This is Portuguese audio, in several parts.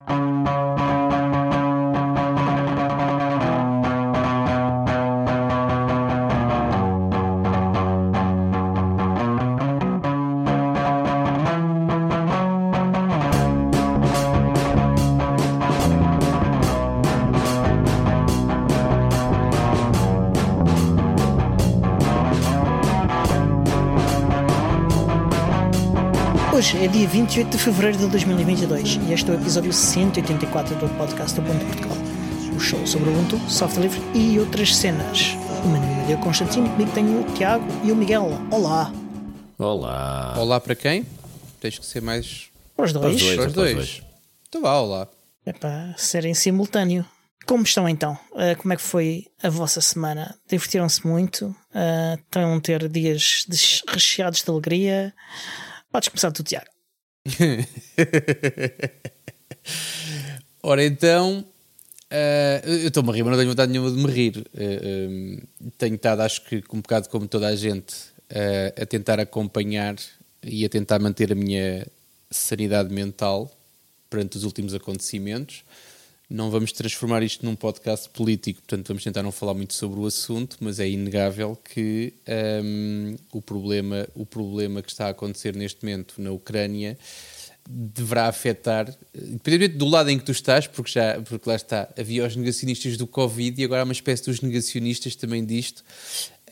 Hoje dia 28 de fevereiro de 2022 e este é o episódio 184 do podcast Ubuntu Portugal. O show sobre o Ubuntu, software livre e outras cenas. O meu nome é Constantino, comigo tenho o Tiago e o Miguel. Olá! Olá. Olá para quem? Tens que ser mais. Para os dois. dois. Para os para os dois. dois. Então vá, olá. É para ser em simultâneo. Como estão então? Ah, como é que foi a vossa semana? Divertiram-se muito? Ah, estão a ter dias recheados de alegria? Podes começar tu, Tiago. Ora então. eh, eu estou-me a rir, mas não tenho vontade nenhuma de me rir. Eh, eh, tenho estado, acho que um bocado como toda a gente, eh, a tentar acompanhar e a tentar manter a minha sanidade mental perante os últimos acontecimentos. Não vamos transformar isto num podcast político, portanto vamos tentar não falar muito sobre o assunto, mas é inegável que hum, o, problema, o problema que está a acontecer neste momento na Ucrânia deverá afetar, independentemente do lado em que tu estás, porque já porque lá está, havia os negacionistas do Covid e agora há uma espécie dos negacionistas também disto,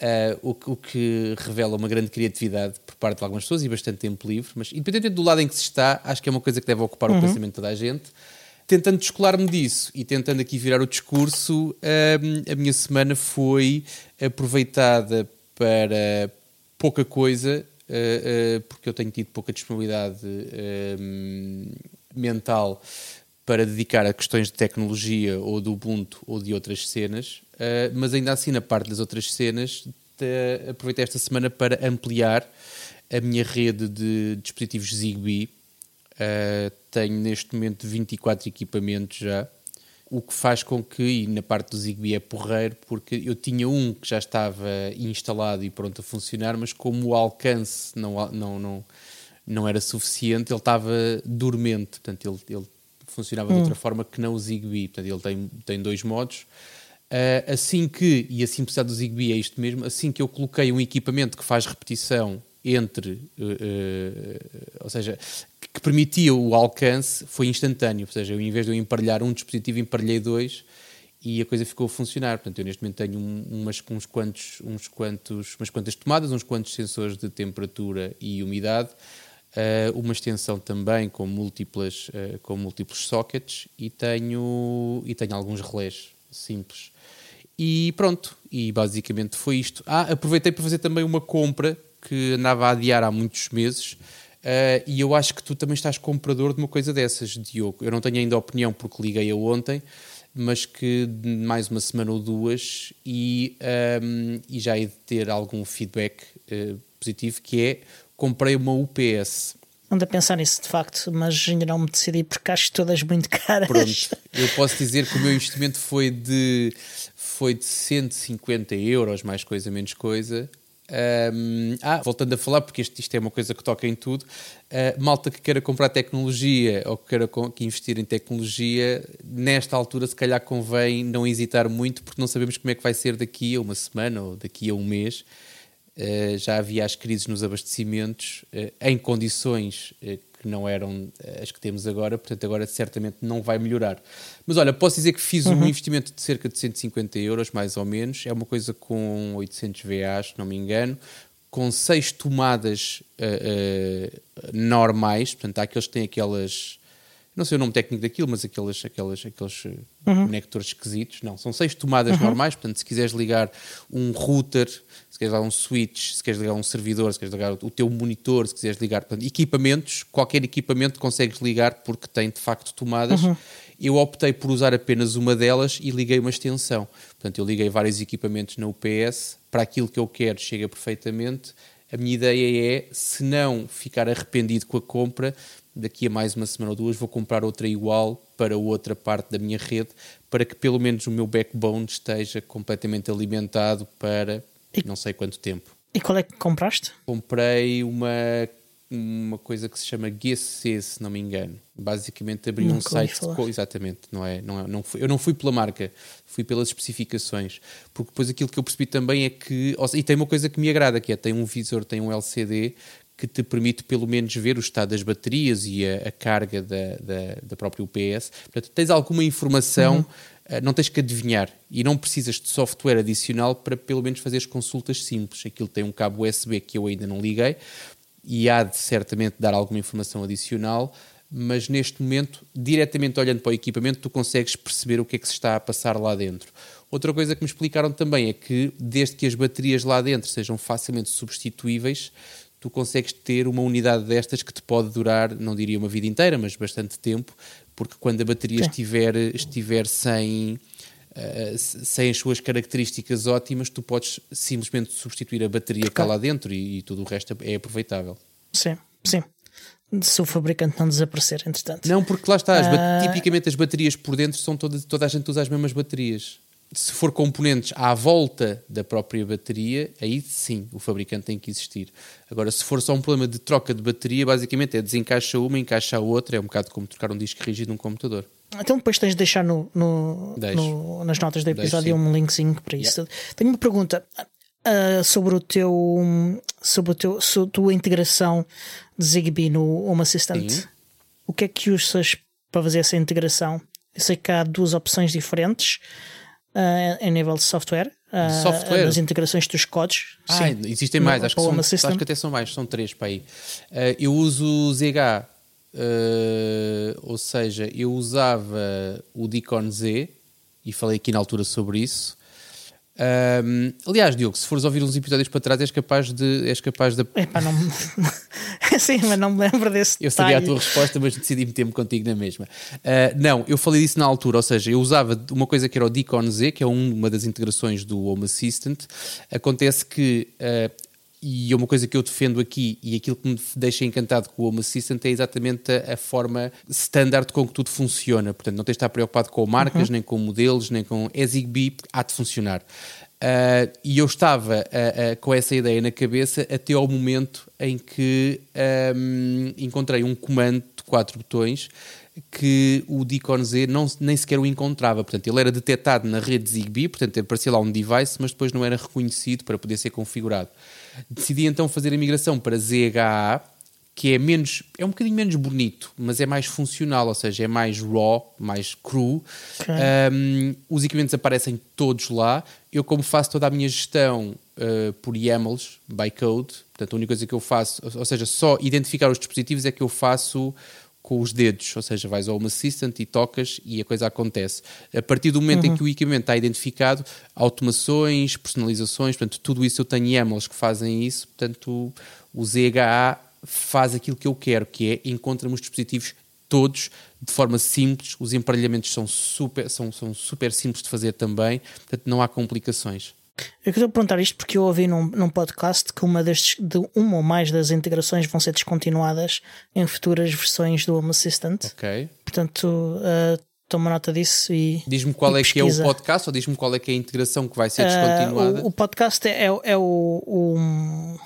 ah, o, que- o que revela uma grande criatividade por parte de algumas pessoas e bastante tempo livre, mas independentemente do lado em que se está, acho que é uma coisa que deve ocupar o pensamento de toda a gente. Tentando descolar-me disso e tentando aqui virar o discurso, hum, a minha semana foi aproveitada para pouca coisa, uh, uh, porque eu tenho tido pouca disponibilidade hum, mental para dedicar a questões de tecnologia ou do Ubuntu ou de outras cenas, uh, mas ainda assim, na parte das outras cenas, te- aproveitei esta semana para ampliar a minha rede de dispositivos Zigbee. Uh, tenho neste momento 24 equipamentos já, o que faz com que, e na parte do Zigbee é porreiro, porque eu tinha um que já estava instalado e pronto a funcionar, mas como o alcance não, não, não, não era suficiente, ele estava dormente, portanto ele, ele funcionava de outra forma que não o Zigbee, portanto ele tem, tem dois modos. Uh, assim que, e a simplicidade do Zigbee é isto mesmo, assim que eu coloquei um equipamento que faz repetição entre, uh, uh, ou seja, que, permitia o alcance, foi instantâneo. Ou seja, eu, em vez de eu emparelhar um dispositivo, emparelhei dois e a coisa ficou a funcionar. Portanto, eu neste momento tenho um- umas, uns quantos, uns quantos, umas quantas tomadas, uns quantos sensores de temperatura e umidade, uh, uma extensão também com múltiplas, uh, com múltiplos sockets e tenho, e tenho alguns relés simples. E pronto, e basicamente foi isto. Ah, aproveitei para fazer também uma compra que andava a adiar há muitos meses. eh, e eu acho que tu também estás comprador de uma coisa dessas, Diogo. Eu não tenho ainda opinião porque liguei-a ontem, mas que mais uma semana ou duas e, ehm, e já hei de ter algum feedback eh, positivo, que é comprei uma UPS. Ando a pensar nisso de facto, mas ainda não me decidi porque acho todas muito caras. Pronto, eu posso dizer que o meu investimento foi de, foi de 150 euros, mais coisa, menos coisa. Um, ah, voltando a falar, porque isto, isto é uma coisa que toca em tudo, uh, malta que queira comprar tecnologia ou que queira que investir em tecnologia, nesta altura se calhar convém não hesitar muito, porque não sabemos como é que vai ser daqui a uma semana ou daqui a um mês. Uh, já havia as crises nos abastecimentos uh, em condições que não eram uh, as que temos agora, portanto, agora certamente não vai melhorar. Mas olha, posso dizer que fiz um investimento de cerca de 150 euros, mais ou menos, é uma coisa com 800 VA, se não me engano, com seis tomadas uh, uh, normais, portanto, há aqueles que têm aquelas. Não sei o nome técnico daquilo, mas aqueles, aqueles, aqueles uh, conectores esquisitos. Não, são seis tomadas normais. Portanto, se quiseres ligar um router, se queres ligar um switch, se queres ligar um servidor, se queres ligar o teu monitor, se quiseres ligar portanto, equipamentos, qualquer equipamento consegues ligar porque tem de facto tomadas. Eu optei por usar apenas uma delas e liguei uma extensão. Portanto, eu liguei vários equipamentos na UPS para aquilo que eu quero, chega perfeitamente. A minha ideia é, se não ficar arrependido com a compra, daqui a mais uma semana ou duas vou comprar outra igual para outra parte da minha rede, para que pelo menos o meu backbone esteja completamente alimentado para não sei quanto tempo. E qual é que compraste? Comprei uma uma coisa que se chama GSC, se não me engano. Basicamente abri um Nunca ouvi site. co- exatamente, não é, não é, não fui, eu não fui pela marca, fui pelas especificações. Porque depois aquilo que eu percebi também é que. E tem uma coisa que me agrada, que é tem um visor, tem um LCD que te permite pelo menos ver o estado das baterias e a, a carga da, da, da própria UPS. Portanto, tens alguma informação, eh, não tens que adivinhar e não precisas de software adicional para pelo menos fazer as consultas simples. Aquilo tem um cabo USB que eu ainda não liguei e há de certamente dar alguma informação adicional, mas neste momento, diretamente olhando para o equipamento, tu consegues perceber o que é que se está a passar lá dentro. Outra coisa que me explicaram também é que, desde que as baterias lá dentro sejam facilmente substituíveis, tu consegues ter uma unidade destas que te pode durar, não diria uma vida inteira, mas bastante tempo, porque quando a bateria Sim. estiver, estiver sem, eh, sem as suas características ótimas, tu podes simplesmente substituir a bateria que está lá dentro e, e tudo o resto é aproveitável. Sim, sim. Se o fabricante não desaparecer, entretanto. Não, porque lá está, as Ah. tipicamente as baterias por dentro são todas, toda a gente usa as mesmas baterias. Se for componentes à volta da própria bateria, aí sim o fabricante tem que existir. Agora, se for só um problema de troca de bateria, basicamente é desencaixa uma, encaixa a outra, é um bocado como trocar um disco rígido num computador. Então depois tens de deixar no, no- Deixo. no- nas notas do Deixo, episódio sim. um linkzinho para isso. Tenho uma pergunta ah, sobre o teu sobre o teu sobre a tua integração de Zigbee no Home Assistant. Sim. O que é que usas para fazer essa integração? Eu sei que há duas opções diferentes em nível de software. software? Nas integrações dos codes. Ah, Sim. existem No- mais, acho que, são, acho que até são mais, são três para aí. Eh, eu uso o ZH, eh, ou seja, eu usava o Deacon Z e falei aqui na altura sobre isso. Ahm, aliás, Diogo, se fores ouvir uns episódios para trás, és capaz de. És capaz de Epá, não me... Sim, mas não me lembro desse eu sabia a tua resposta, mas decidi meter-me contigo na mesma. Ah, não, eu falei disso na altura, ou seja, eu usava uma coisa que era o Deacon Z, que é um- uma das integrações do Home Assistant. Acontece que, ah, e é uma coisa que eu defendo aqui, e aquilo que me deixa encantado com o Home Assistant é exatamente a, a forma standard com que tudo funciona. Portanto, não tens de estar preocupado com marcas, nem com modelos, nem com. É Zigbee, há de funcionar. Uh, e eu estava uh, uh, com essa ideia na cabeça até ao momento em que um, encontrei um comando de quatro botões que o Deacon Z não, nem sequer o encontrava. Portanto, ele era detectado na rede Zigbee, portanto, aparecia lá um device, mas depois não era reconhecido para poder ser configurado. Decidi então fazer a migração para ZHA, que é menos, é um bocadinho menos bonito, mas é mais funcional, ou seja, é mais raw, mais cru. Ok. Um, os equipamentos aparecem todos lá. Eu, como faço toda a minha gestão uh, por YAMLs, by code, portanto, a única coisa que eu faço, ou seja, só identificar os dispositivos é que eu faço com os dedos, ou seja, vais ao Home Assistant e tocas e a coisa acontece. A partir do momento em que o equipamento está identificado, automações, personalizações, portanto, tudo isso eu tenho YAMLs que fazem isso, portanto, o ZHA faz aquilo que eu quero, que é encontra-me os dispositivos todos de forma simples, os emparelhamentos são super, são, são super simples de fazer também, portanto, não há complicações. Eu estou a perguntar isto porque eu ouvi num, num podcast que uma, destes, de uma ou mais das integrações vão ser descontinuadas em futuras versões do Home Assistant. Ok? Portanto, uh, toma nota disso e. Diz-me qual e é que é o pesquisa. podcast ou diz-me qual é que é a integração que vai ser Uh, descontinuada. o, o podcast é, é, é o, o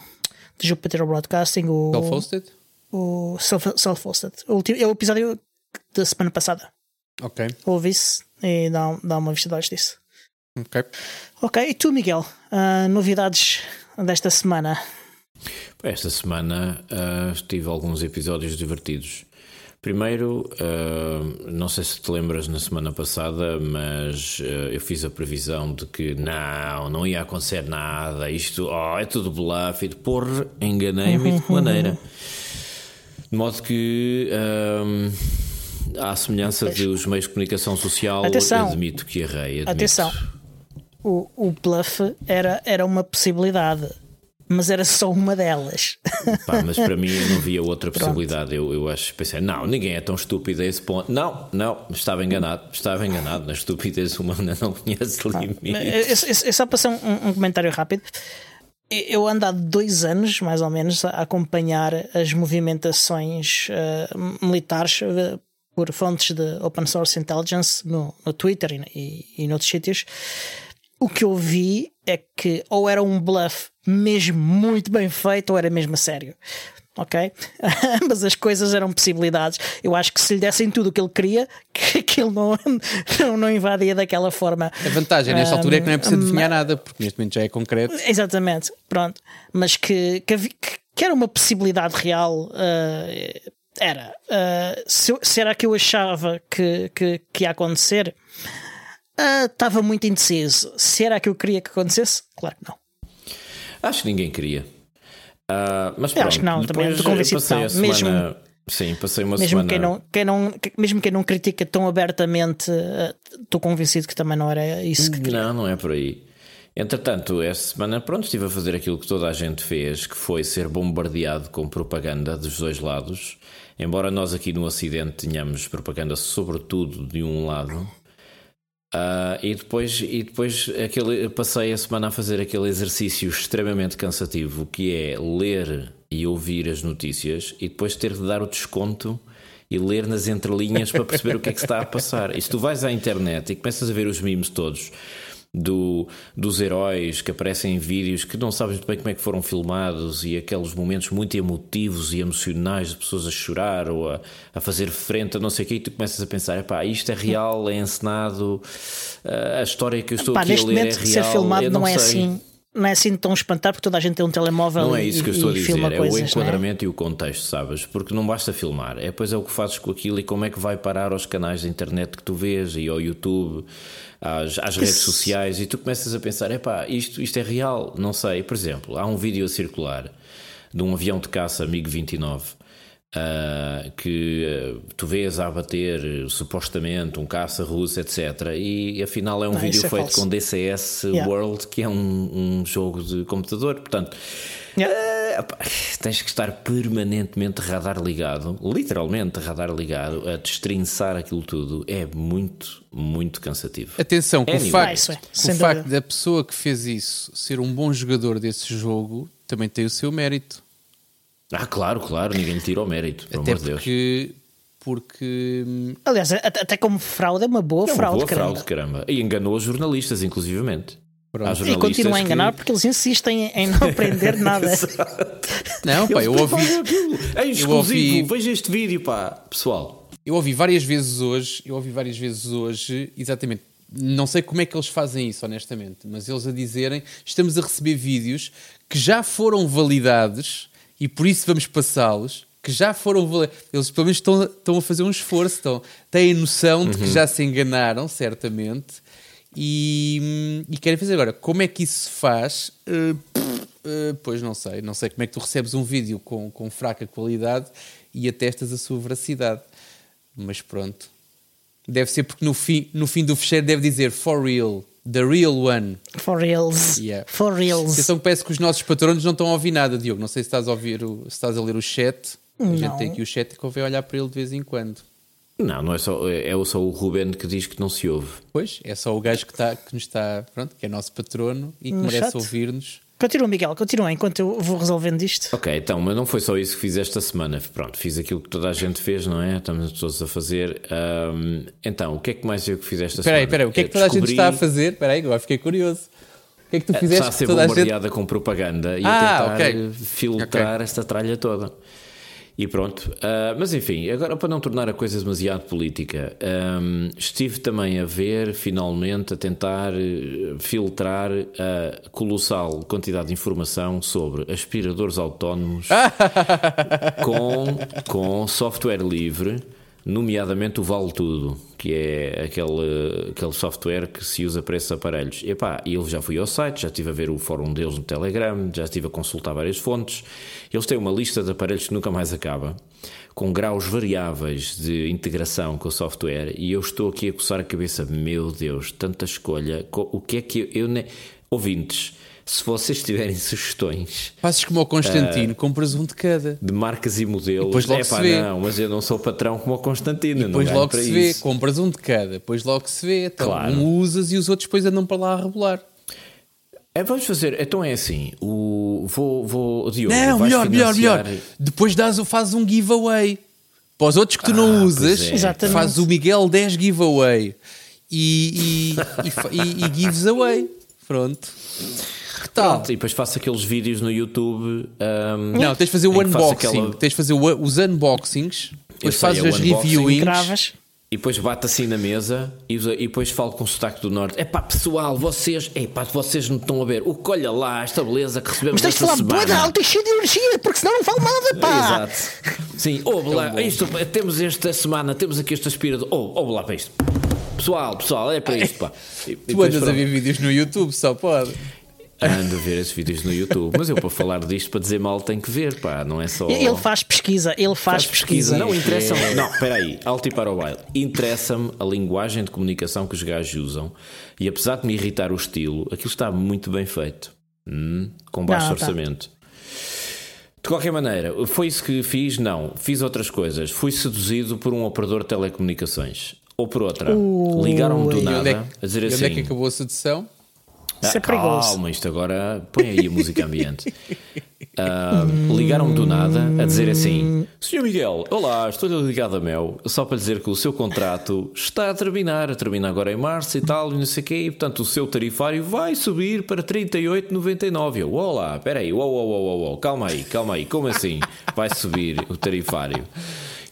de Jupiter Broadcasting, o, Self-hosted? o self- self-hosted. Ulti- é o episódio da semana passada. Ok, Ouve-se e dá, dá uma vista de olhos disso. Ok. Ok, e tu, Miguel? Uh, novidades desta semana? Esta semana ah, tive alguns episódios divertidos. Primeiro, ah, não sei se te lembras na semana passada, mas ah, eu fiz a previsão de que não, não ia acontecer nada, isto oh, é tudo bluff, e de porra, enganei-me de que maneira. De modo que, ah, à semelhança dos meios de comunicação social, Atenção. admito que errei. Admito. Atenção, o, o bluff era, era uma possibilidade, mas era só uma delas. Pá, mas para mim eu não via outra possibilidade. Eu, eu acho, pensei, não, ninguém é tão estúpido a esse ponto. Não, não, estava enganado, estava enganado. Na estupidez humana não conhece limites. Só passei um, um comentário rápido. Eu ando há dois anos, mais ou menos, a acompanhar as movimentações eh, militares eh, por fontes de open source intelligence no, no Twitter e, e, e noutros sítios. O que eu vi é que ou era um bluff mesmo muito bem feito ou era mesmo a sério. ok? Ambas as coisas eram possibilidades. Eu acho que se lhe dessem tudo o que ele queria, que, que ele não, não, não invadia daquela forma. A vantagem nesta um, altura é que não é preciso adivinhar nada, porque neste momento já é concreto. Exatamente, pronto. Mas que, que, que era uma possibilidade real. Uh, era. Uh, se, se, era que eu achava que, que, que ia acontecer, estava uh, muito indeciso. Se era que eu queria que acontecesse, claro que não. Acho que ninguém queria. Uh, mas pronto, acho que não, também estou convencido que não. Semana, mesmo, sim, passei uma mesmo semana. Quem não, quem não, mesmo quem não critica tão abertamente, estou convencido que também não era isso que queria. Não, não é por aí. Entretanto, esta semana, pronto, estive a fazer aquilo que toda a gente fez, que foi ser bombardeado com propaganda dos dois lados. Embora nós aqui no Ocidente tenhamos propaganda sobretudo de um lado, Uh, e depois, e depois aquele, passei a semana a fazer aquele exercício extremamente cansativo que é ler e ouvir as notícias e depois ter de dar o desconto e ler nas entrelinhas para perceber o que é que está a passar. E se tu vais à internet e começas a ver os memes todos do, dos heróis que aparecem em vídeos que não sabes muito bem como é que foram filmados e aqueles momentos muito emotivos e emocionais de pessoas a chorar ou a, a fazer frente a não sei o que e tu começas a pensar, pá, isto é real, é encenado, a história que eu estou Epá, aqui a ler é real. Ser filmado não, não é sei. assim não é assim tão espantar porque toda a gente tem um telemóvel Não é isso e, que eu estou a dizer, é coisas, o enquadramento e o contexto, sabes? Porque não basta filmar, é depois é o que fazes com aquilo e como é que vai parar aos canais de internet que tu vês e ao YouTube, às, às redes sociais e tu começas a pensar, epá, isto, isto é real, não sei. Por exemplo, há um vídeo a circular de um avião de caça MiG-29 Uh, que uh, tu vês a abater uh, supostamente um caça russo, etc. E, afinal é um Não, vídeo é feito falso. com DCS Yeah. World, que é um, um jogo de computador. Portanto, Yeah. pá, tens que estar permanentemente radar ligado, literalmente radar ligado, a destrinçar aquilo tudo. É muito, muito cansativo. Atenção, com Anyway. o facto, Ah, é, o facto da pessoa que fez isso ser um bom jogador desse jogo também tem o seu mérito. Ah, claro, claro, ninguém lhe tira o mérito, pelo Até amor de Deus. porque, porque Aliás, até, como fraude é uma boa É uma fraude, boa caramba. fraude, caramba. E enganou os jornalistas, inclusivamente. Há E jornalistas continuam a que- enganar porque eles insistem em não aprender nada. não, pá, Eles eu ouvi. É eu exclusivo, ouvi- veja este vídeo, pá, pessoal. eu ouvi várias vezes hoje, eu ouvi várias vezes hoje, exatamente. Não sei como é que eles fazem isso, honestamente, mas eles a dizerem: estamos a receber vídeos que já foram validados e por isso vamos passá-los. Que já foram. Eles pelo menos estão, estão a fazer um esforço, estão, têm noção de que já se enganaram, certamente, e, e querem fazer agora. Como é que isso se faz? Uh, uh, pois não sei. Não sei como é que tu recebes um vídeo com, com fraca qualidade e atestas a sua veracidade. Mas pronto. Deve ser porque no fim, no fim do fecheiro deve dizer for real, the real one. For reals. Yeah. For reals. Então parece que os nossos patronos não estão a ouvir nada, Diogo. Não sei se estás a ouvir, o, se estás a ler o chat. A gente Não. tem aqui o chat e convém olhar para ele de vez em quando. Não, não é só, é é só o Ruben que diz que não se ouve. Pois, é só o gajo que, está, que nos está, pronto, que é nosso patrono e que No merece ouvir-nos. Continua, Miguel, continua enquanto eu vou resolvendo isto. Ok, então, mas não foi só isso que fiz esta semana. Pronto, fiz aquilo que toda a gente fez, não é? Estamos todos a fazer. Ahm, então, o que é que mais eu que fiz esta Espera aí, semana? espera aí, o que é que toda a gente Descobri- está a fazer? Espera aí, agora fiquei curioso. O que é que tu Está fizeste a ser toda a gente... bombardeada com propaganda e Ah, a tentar ok. filtrar Ok. esta tralha toda. E pronto, Ah, mas enfim, agora para não tornar a coisa demasiado política, ahm, estive também a ver, finalmente, a tentar eh, filtrar a colossal quantidade de informação sobre aspiradores autónomos com, com software livre, nomeadamente o Vale Tudo, que é aquele, aquele software que se usa para esses aparelhos. E epá, eu já fui ao site, já estive a ver o fórum deles no Telegram, já estive a consultar várias fontes. Eles têm uma lista de aparelhos que nunca mais acaba, com graus variáveis de integração com o software, e eu estou aqui a coçar a cabeça. Meu Deus, tanta escolha. Co- O que é que eu. eu ne... Ouvintes, se vocês tiverem sugestões Fazes como o Constantino, compras um de cada. de marcas e modelos. depois logo Epá, se vê. não, mas eu não sou patrão como o Constantino. não Depois logo para se vê, isso. compras um de cada, depois logo se vê. Então, Claro. um usas e os outros depois andam para lá a rebolar. É, vamos fazer, então é assim. O, vou, vou, Diogo, Não, melhor, melhor, financiar- melhor. Depois dás, o- fazes um giveaway. Para os outros que tu não Ah, usas, pois é. Exatamente. fazes o Miguel 10 giveaway e, e, e, e, e gives away. Pronto. Brutal. Pronto, e depois faço aqueles vídeos no YouTube. ahm, Não, tens de fazer o unboxing. aquela- Tens de fazer o- os unboxings. Depois sei, fazes é as reviewings. E depois bate assim na mesa e, e depois falo com o sotaque do norte. É pá, pessoal, vocês, é pá, vocês não estão a ver. O que olha lá, esta beleza que recebemos Mas tens de falar boa alta e cheio de energia, porque senão não falo nada, pá. Exato. Sim, ouve lá, isto, temos esta semana, temos aqui este aspirador. Oh, ouve lá para isto. Pessoal, pessoal, é para isto, pá. E- Tu andas a ver vídeos no YouTube, só pode. Ando a ver esses vídeos no YouTube. Mas eu para falar disto, para dizer mal, tenho que ver, pá. Não é só. Ele faz pesquisa, ele faz, pesquisa. Não interessa-me. Não, espera aí, alto e para o baile. Interessa-me a linguagem de comunicação que os gajos usam. E apesar de me irritar o estilo, aquilo está muito bem feito. Hum, com baixo Não, tá. orçamento. De qualquer maneira, foi isso que fiz? Não. Fiz outras coisas. Fui seduzido por um operador de telecomunicações. Ou por outra. Ligaram-me do. E é, nada a dizer assim. onde é que acabou a sedução? Isso é perigoso. Calma, isto agora põe aí a música ambiente. Ah, Ligaram-me do nada a dizer assim: Senhor Miguel, olá, estou ligado a Mel, só para dizer que o seu contrato está a terminar, termina agora em março e tal, e não sei o quê, e portanto o seu tarifário vai subir para 38,99. Eu, olá, espera aí, uou, uou, uou, uou, calma aí, calma aí, como assim vai subir o tarifário?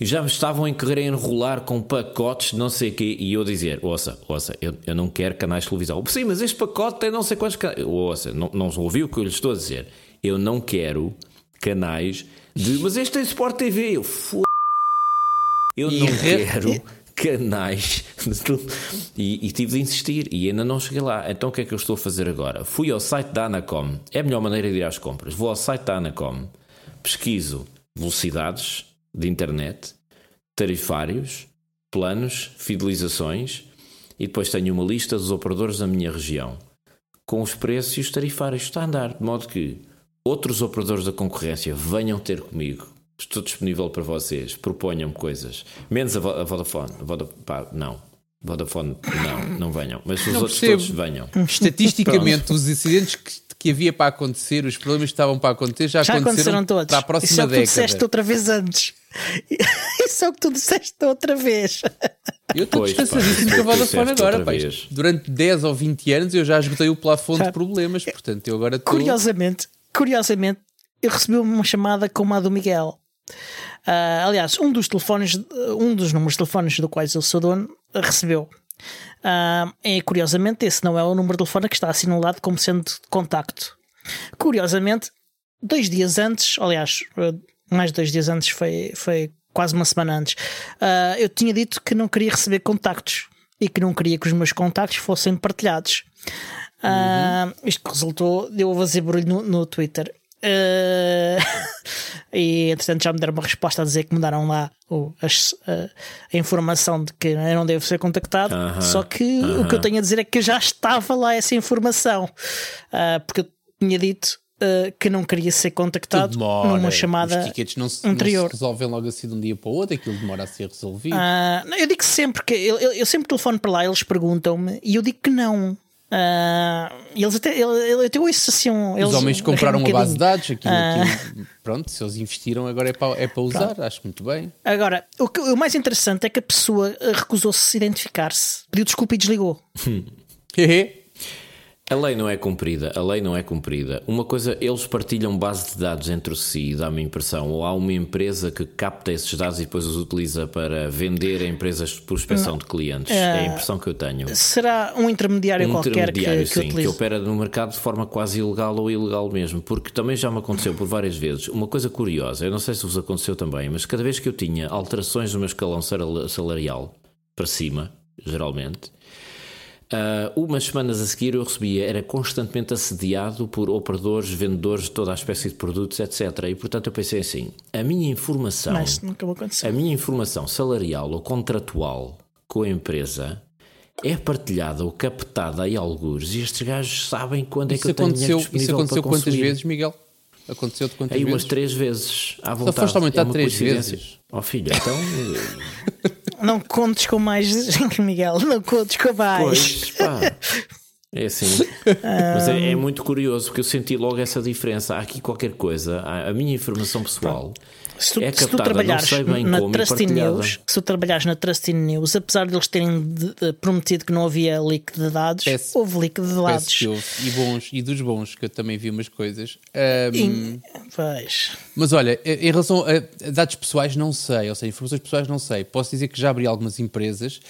E já me estavam a querer enrolar com pacotes, não sei o quê, e eu dizer: ouça, ouça, eu, eu não quero canais de televisão. Sim, mas este pacote tem não sei quantos canais. Ouça, não, não ouviu o que eu lhe estou a dizer. Eu não quero canais de. Mas este tem Sport TV. Eu, f... eu não quero canais. E, e tive de insistir e ainda não cheguei lá. Então o que é que eu estou a fazer agora? Fui ao site da Anacom. É a melhor maneira de ir às compras. Vou ao site da Anacom, pesquiso velocidades de internet, tarifários, planos, fidelizações e depois tenho uma lista dos operadores da minha região com os preços e os tarifários. Está a andar, de modo que outros operadores da concorrência venham ter comigo. Estou disponível para vocês, proponham-me coisas. Menos a, Vo- a Vodafone. A Voda- pá, não. Vodafone, não, não venham. Mas os Não outros percebo. todos venham. Estatisticamente, os incidentes que, que havia para acontecer, os problemas que estavam para acontecer, já, Já aconteceram todos. para a Isso próxima é o que tu disseste outra vez antes. Isso é o que tu disseste outra vez. Eu estou descansadíssimo que tu Vodafone disseste agora. Isto, Durante 10 ou 20 anos eu já esgotei o plafond de problemas, portanto eu agora estou. Curiosamente, curiosamente, eu recebi uma chamada como a do Miguel. Ah, aliás, um dos telefones, um dos números de telefones do quais eu sou dono, recebeu. Ah, e curiosamente, esse não é o número de telefone que está assinalado como sendo de contacto. Curiosamente, dois dias antes, aliás, mais dois dias antes, foi, foi quase uma semana antes, ah, eu tinha dito que não queria receber contactos e que não queria que os meus contactos fossem partilhados. Ah, isto que resultou de eu fazer barulho no, no Twitter. Ah, e entretanto já me deram uma resposta a dizer que mudaram lá o, a, a informação de que eu não devo ser contactado. Aham, Só que o que eu tenho a dizer é que já estava lá essa informação, porque eu tinha dito ah, que não queria ser contactado demora. numa Os chamada tickets não se, anterior. não se resolvem logo assim de um dia para o outro, aquilo demora a ser resolvido. Ah, não, eu digo sempre que eu, eu, sempre telefono para lá, eles perguntam-me e eu digo que não. E eles até, eu, até ouço assim um, Os homens compraram um uma base de dados, aquilo, Ah. aquilo- pronto, se eles investiram agora é para, é para usar, acho muito bem. Agora, o, que- o mais interessante é que a pessoa ah, recusou-se a identificar-se, pediu desculpa e desligou. A lei não é cumprida, a lei não é cumprida. Uma coisa, eles partilham base de dados entre si, dá-me a impressão, ou há uma empresa que capta esses dados e depois os utiliza para vender a empresas por prospecção de clientes. É a impressão que eu tenho. Será um intermediário Um qualquer que, intermediário, que sim, que utilize. opera no mercado de forma quase ilegal ou ilegal mesmo, porque também já me aconteceu por várias vezes. Uma coisa curiosa, eu não sei se vos aconteceu também, mas cada vez que eu tinha alterações no meu escalão sal- salarial para cima, geralmente, ah, umas semanas a seguir eu recebia, era constantemente assediado por operadores, vendedores de toda a espécie de produtos, etc. E portanto eu pensei assim: a minha informação. Mas nunca. A minha informação salarial ou contratual com a empresa é partilhada ou captada em algures e estes gajos sabem quando é Isso que eu tenho dinheiro aconteceu, isso disponível aconteceu para quantas consumir. vezes, Miguel? Aconteceu-te quantas Aí umas vezes? três vezes à vontade. foste aumentar é três vezes? Ó filho, então. Não contes com mais, Miguel, não contes com mais. pois, pá. É assim. Mas é, é muito curioso porque eu senti logo essa diferença. Há aqui qualquer coisa. A, a minha informação pessoal Se tu, é se tu captada, trabalhares na como, Trusty. News, se tu trabalhares na Trusty News, apesar de eles terem de- de- prometido que não havia leak de dados, Peço- houve leak de dados. houve. E bons, e dos bons, que eu também vi umas coisas. Ahm, E-. Mas olha, em relação a dados pessoais, não sei, ou seja, informações pessoais, não sei. Posso dizer que já abri algumas empresas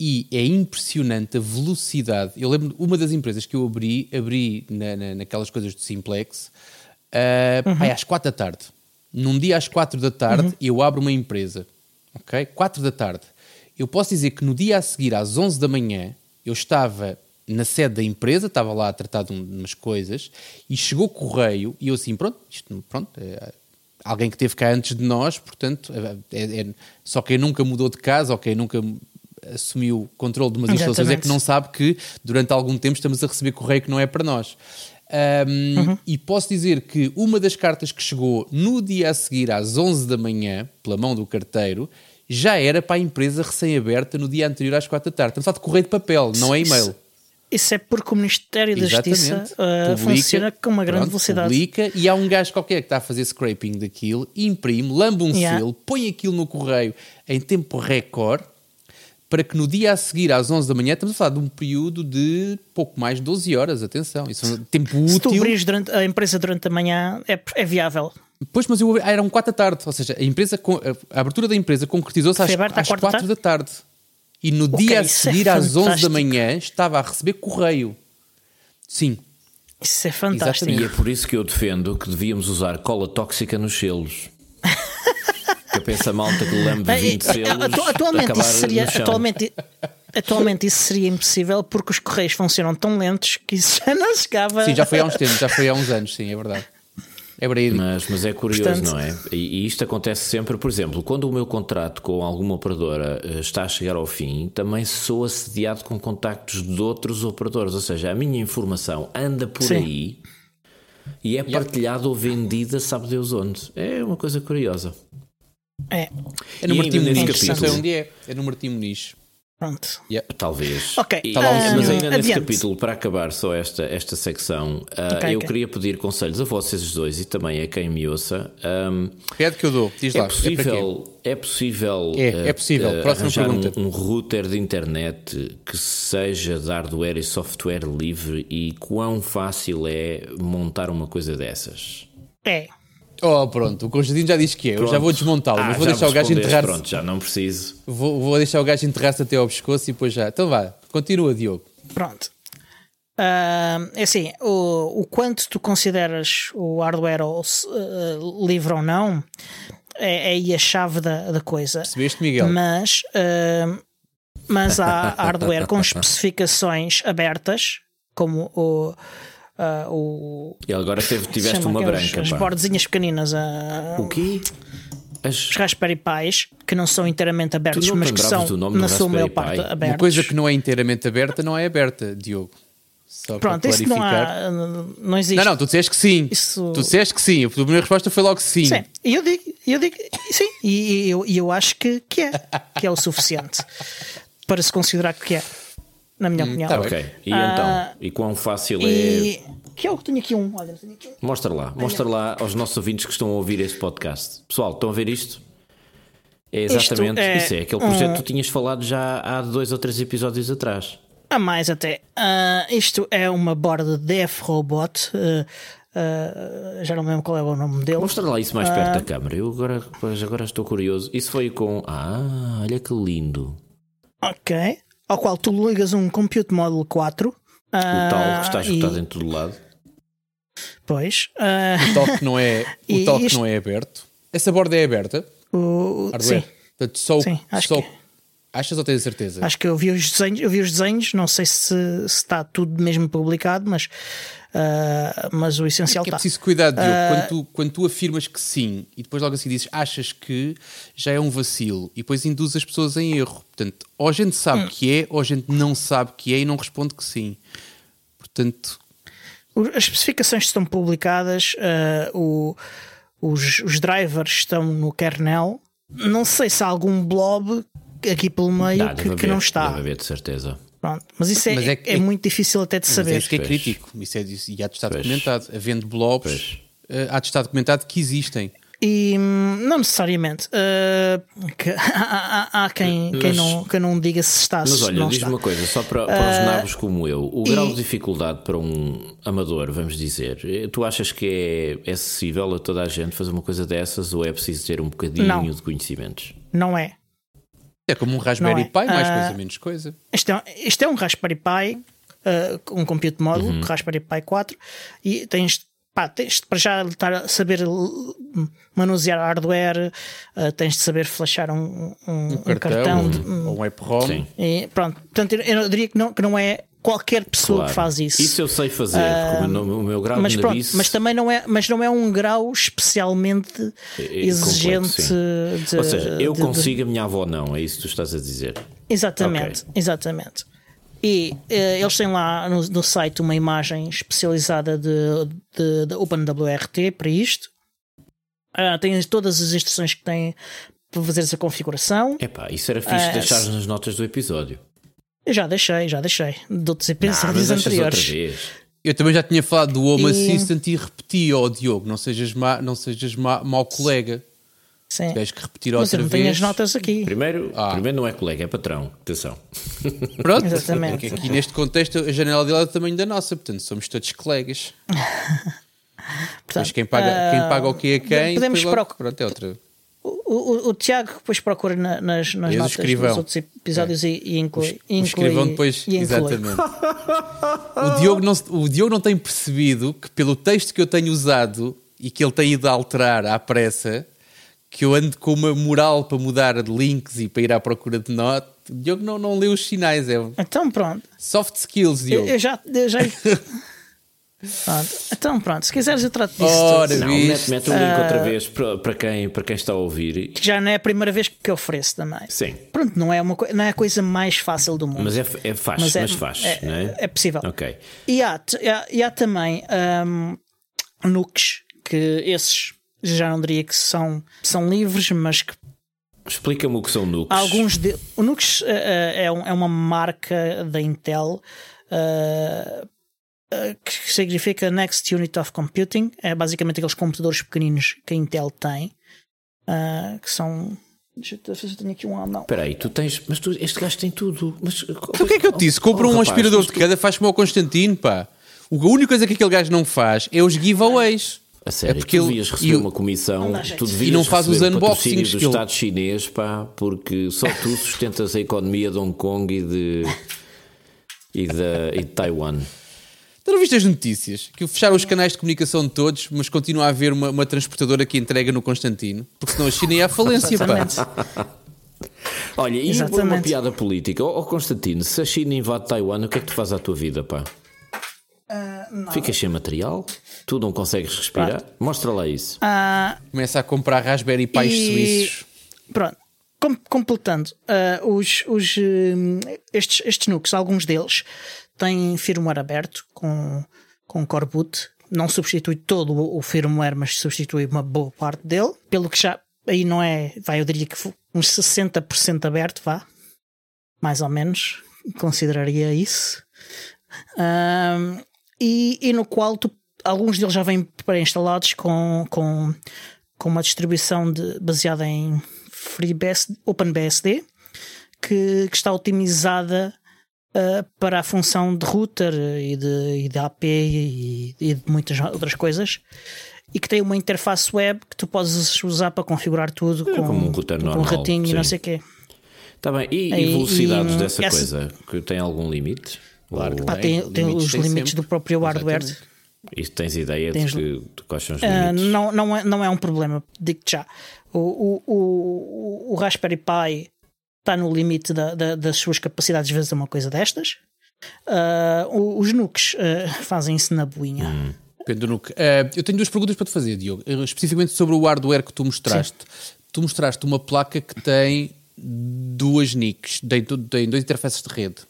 e é impressionante a velocidade. Eu lembro uma das empresas que eu abri, abri na, na- naquelas coisas do Simplex, ah, Uhum. pai, às 4 da tarde. Num dia às 4 da tarde, eu abro uma empresa, ok? 4 da tarde. Eu posso dizer que no dia a seguir, às 11 da manhã, eu estava na sede da empresa, estava lá a tratar de um- umas coisas e chegou correio e eu assim, pronto, isto, pronto, é, alguém que esteve cá antes de nós, portanto, é, é- é- só quem nunca mudou de casa ou quem nunca assumiu o controle de umas instalações é que não sabe que durante algum tempo estamos a receber correio que não é para nós. Um, Uhum. E posso dizer que uma das cartas que chegou no dia a seguir às 11 da manhã, pela mão do carteiro, já era para a empresa recém-aberta no dia anterior às 4 da tarde. Estamos a falar de correio de papel, não é e-mail. Isso, é porque o Ministério da Justiça Exatamente. uh, Publica, funciona com uma grande pronto, velocidade. Publica e há um gajo qualquer que está a fazer scraping daquilo, imprime, lambe um Yeah. selo, põe aquilo no correio em tempo recorde para que no dia a seguir, às 11 da manhã, estamos a falar de um período de pouco mais de 12 horas, atenção, isso é um tempo Se tu útil. abrires durante, a empresa durante a manhã, é, é viável. Pois, mas eu, ah, eram 4 da tarde, ou seja, a, empresa, a abertura da empresa concretizou-se às, às quatro 4 da da tarde. E no Ok, dia a é seguir, às 11 da manhã, estava a receber correio. Sim, Isso é fantástico. Exatamente. E é por isso que eu defendo que devíamos usar cola tóxica nos selos. que eu penso a malta que lambe Bem, 20 eh, selos. atu- atualmente, isso seria, atualmente, atualmente isso seria impossível porque os correios funcionam tão lentos que isso já não chegava. sim, já foi há uns tempos, já foi há uns anos, sim, é verdade. É verídico. Mas, mas é curioso, Portanto- não é? E, e isto acontece sempre, por exemplo, quando o meu contrato com alguma operadora eh, está a chegar ao fim, também sou assediado com contactos de outros operadores, ou seja, a minha informação anda por Sim. aí e é partilhada ou vendida, sabe Deus onde. É uma coisa curiosa. É, É no Martim nesse Muniz, capítulo- onde é. É no Martim Muniz. pronto. Talvez. Ok, E- Tá lá um mas ainda nesse Adiante. capítulo, para acabar só esta, esta secção, ah, Ok, eu ok. queria pedir conselhos a vocês dois e também a quem me ouça. ahm, Pede que eu dou, diz lá. é É, para quê? possível, é possível, É, é possível. eh, Próxima arranjar um, pergunta. um router de internet que seja de hardware e software livre e quão fácil é montar uma coisa dessas? É. Oh, pronto, o Constantino já disse que é. Eu já Pronto. vou desmontá-lo, Ah, mas vou deixar o gajo enterrar-se. Pronto, já não preciso. Vou, vou deixar o gajo enterrar-se até ao pescoço e depois já. Então vá, continua, Diogo. Pronto. Ah, é assim, o, o quanto tu consideras o hardware ou, ah, livre ou não é, é aí a chave da, da coisa. Percebeste, Miguel? Mas, ah, mas há hardware com especificações abertas, como o. ah, o E agora teve, tiveste uma branca. As pá. bordezinhas pequeninas, ah, O quê? As... os Raspberry Pis, que não são inteiramente abertos, mas que são, do nome do na sua maior parte, abertos. Uma coisa que não é inteiramente aberta não é aberta, Diogo. Só Pronto, para isso não há. Não existe. Não, não, tu disseste que sim. Isso- Tu disseste que sim. A primeira resposta foi logo sim. Sim, e eu digo, eu digo sim, e, eu, e eu acho que, que é, que é o suficiente para se considerar que é, na minha opinião. tá. Ok, e Ah, então? E quão fácil é. E que é o que tenho aqui um, olha, tenho aqui um. Mostra lá, mostra lá aos nossos ouvintes que estão a ouvir este podcast. Pessoal, estão a ver isto? É exatamente é isso. É aquele projeto um- que tu tinhas falado já há dois ou três episódios atrás. A mais até. Ah, isto é uma borda de F-Robot. ah, ah, já não me lembro qual é o nome dele. Mostra lá isso mais perto da câmara. Eu agora, agora estou curioso. Isso foi com. Ah, olha que lindo. Ok. Ao qual tu ligas um Compute Model 4. O tal que está ah, escutado e- em todo lado. Pois. ah, O tal que não é, o tal que isto- não é aberto. Essa borda é aberta? o, Hardware? sim, Portanto, só, Sim, acho só, que. Achas ou tens a certeza? Acho que eu vi os desenhos, eu vi os desenhos, não sei se, se está tudo mesmo publicado, mas, ah, mas o essencial que é está. preciso cuidar, Diogo. Ah, Quando, tu, quando tu afirmas que sim e depois logo assim dizes achas que já é um vacilo e depois induz as pessoas em erro. Portanto, ou a gente Hum. sabe que é, ou a gente não sabe que é e não responde que sim. Portanto, As especificações estão publicadas, ah, o- os, os drivers estão no kernel. Não sei se há algum blob aqui pelo meio Dá, que, deve que haver, não está. Deve haver, de certeza. Pronto. Mas isso é, Mas é é, é- muito difícil até de mas é saber. isso que é crítico. Isso é, disso- e há de estar Pois. documentado. Havendo blobs, Pois. eh, há de estar documentado que existem. E hum, não necessariamente. Uh, que, há, há, há quem, quem, não, quem não diga se está Mas olha, diz-me uma coisa, só para, para os nabos como eu, o grau de dificuldade para um amador, vamos dizer, eh, tu achas que é, é acessível a toda a gente fazer uma coisa dessas ou é preciso ter um bocadinho Não. de conhecimentos? Não é. É como um Raspberry é. Pi, mais Ah, coisa, menos coisa. Isto é, isto é um Raspberry Pi, uh, um compute módulo, Uhum. Raspberry Pi 4, e tens, pá, tens de para já estar a saber manusear hardware, uh, tens de saber flashar um, um- um cartão. de- ou um app-ROM. Sim. e pronto, portanto, eu, eu diria que não, que não é qualquer pessoa Claro. que faz isso. Isso eu sei fazer, porque o meu- grau mas de pronto, nabice mas também não é, mas não é um grau especialmente é exigente. complexo, sim. de- Ou seja, eu de- de- consigo, a minha avó não, é isso que tu estás a dizer. Exatamente, exatamente. E eh, eles têm lá no, no site uma imagem especializada de, de, de OpenWRT para isto. Ah, tem todas as instruções que têm para fazer essa configuração. Epá, isso era fixe Ah, deixar nas notas do episódio. Eu já deixei, já deixei. De outros episódios mas deixas outra anteriores. Eu também já tinha falado do Home E- Assistant e repeti, ó Diogo, não sejas, má, não sejas má, mau colega. Sim. Tens que repetir Mas eu outra não tenho vez. as notas aqui. Primeiro, Ah. primeiro não é colega, é patrão. Atenção. Pronto, Exatamente. porque aqui neste contexto a janela dele é do tamanho da nossa, portanto somos todos colegas. Portanto, Mas quem paga, quem paga o que é quem, podemos logo- proc- pronto, é outra. O, o, o Tiago depois procura na- nas, nas notas escrivão. dos outros episódios e, e inclui. O inclui escrivão depois, e inclui. exatamente. O Diogo, não, o Diogo não tem percebido que pelo texto que eu tenho usado e que ele tem ido a alterar à pressa, que eu ando com uma moral para mudar de links e para ir à procura de notas. Diogo não, não lê os sinais, é Então pronto. soft skills, Eu, Diogo. eu já. Eu já... Pronto. Então pronto, se quiseres eu trato disso. Ora, tudo. Não, mete, mete o link outra vez para, para, quem, para quem está a ouvir. Que já não é a primeira vez que eu ofereço também. Sim. Pronto, não é, uma, não é a coisa mais fácil do mundo. Mas é, é faz, mas, Mas é- faz, é- não é? é possível. Ok. E há, e há, e há também hum, nukes, que esses já não diria que são, são livres, mas que Explica-me o que são nukes. alguns de, o Nux eh, eh, é, um- é uma marca da Intel eh, que significa Next Unit of Computing. É basicamente aqueles computadores pequeninos que a Intel tem, eh, que são. Deixa eu eu tenho aqui um ah, não. Espera aí, tu tens. Mas tu, este gajo tem tudo. Mas, Então o que é que eu te disse? Compra Oh, um rapaz, aspirador de cada, faz como o Constantino, pá. O- A única coisa que aquele gajo não faz é os giveaways. A sério, é porque tu ele- devias receber e- uma comissão, Não tu devias E não faz os unboxings do ele- Estado chinês, pá, porque só tu sustentas a economia de Hong Kong e de, e de, e de Taiwan. Tu não viste as notícias? Que fecharam os canais de comunicação de todos, mas continua a haver uma, uma transportadora que entrega no Constantino. Porque senão a China ia à falência, pá. Olha, e uma Exatamente. piada política. Ó oh, Constantino, se a China invade Taiwan, o que é que tu fazes à tua vida, pá? Ah, Ficas sem material? Tu não consegues respirar? Mostra lá isso. Ah, Começa a comprar Raspberry Pis E- suíços. Pronto, Com- completando, ah, os, os, hum, estes, estes nukes, alguns deles têm firmware aberto com, com core boot. Não substitui todo o firmware, mas substitui uma boa parte dele. Pelo que já aí não é, vai, eu diria que uns 60% aberto, vá, mais ou menos, consideraria isso. Ahm, e, e no qual tu- alguns deles já vêm pré-instalados com, com, com uma distribuição de- baseada em FreeBSD, OpenBSD que, que está otimizada ah, para a função de router e de, e de AP e, e de muitas outras coisas e que tem uma interface web que tu podes usar para configurar tudo com, É como um router com um ratinho e não sim. sei o quê. Está bem, e, e E- velocidades e, dessa essa- coisa? Que tem algum limite? Claro que Pá, tem, tem limites os tem limites sempre. do próprio hardware. Exatamente. Isso tens ideia Tens- de, que, de quais são os Ah, limites? não, não, é, não é um problema, digo-te já. O, o, o, o Raspberry Pi está no limite da- da- das suas capacidades de fazer uma coisa destas. Ah, o- os nukes ah, fazem isso na boinha. Hum. Depende do nuke. Eh, eu tenho duas perguntas para te fazer, Diogo. Eh, Especificamente sobre o hardware que tu mostraste. Tu mostraste uma placa que tem duas NICs, tem, tem dois interfaces de rede.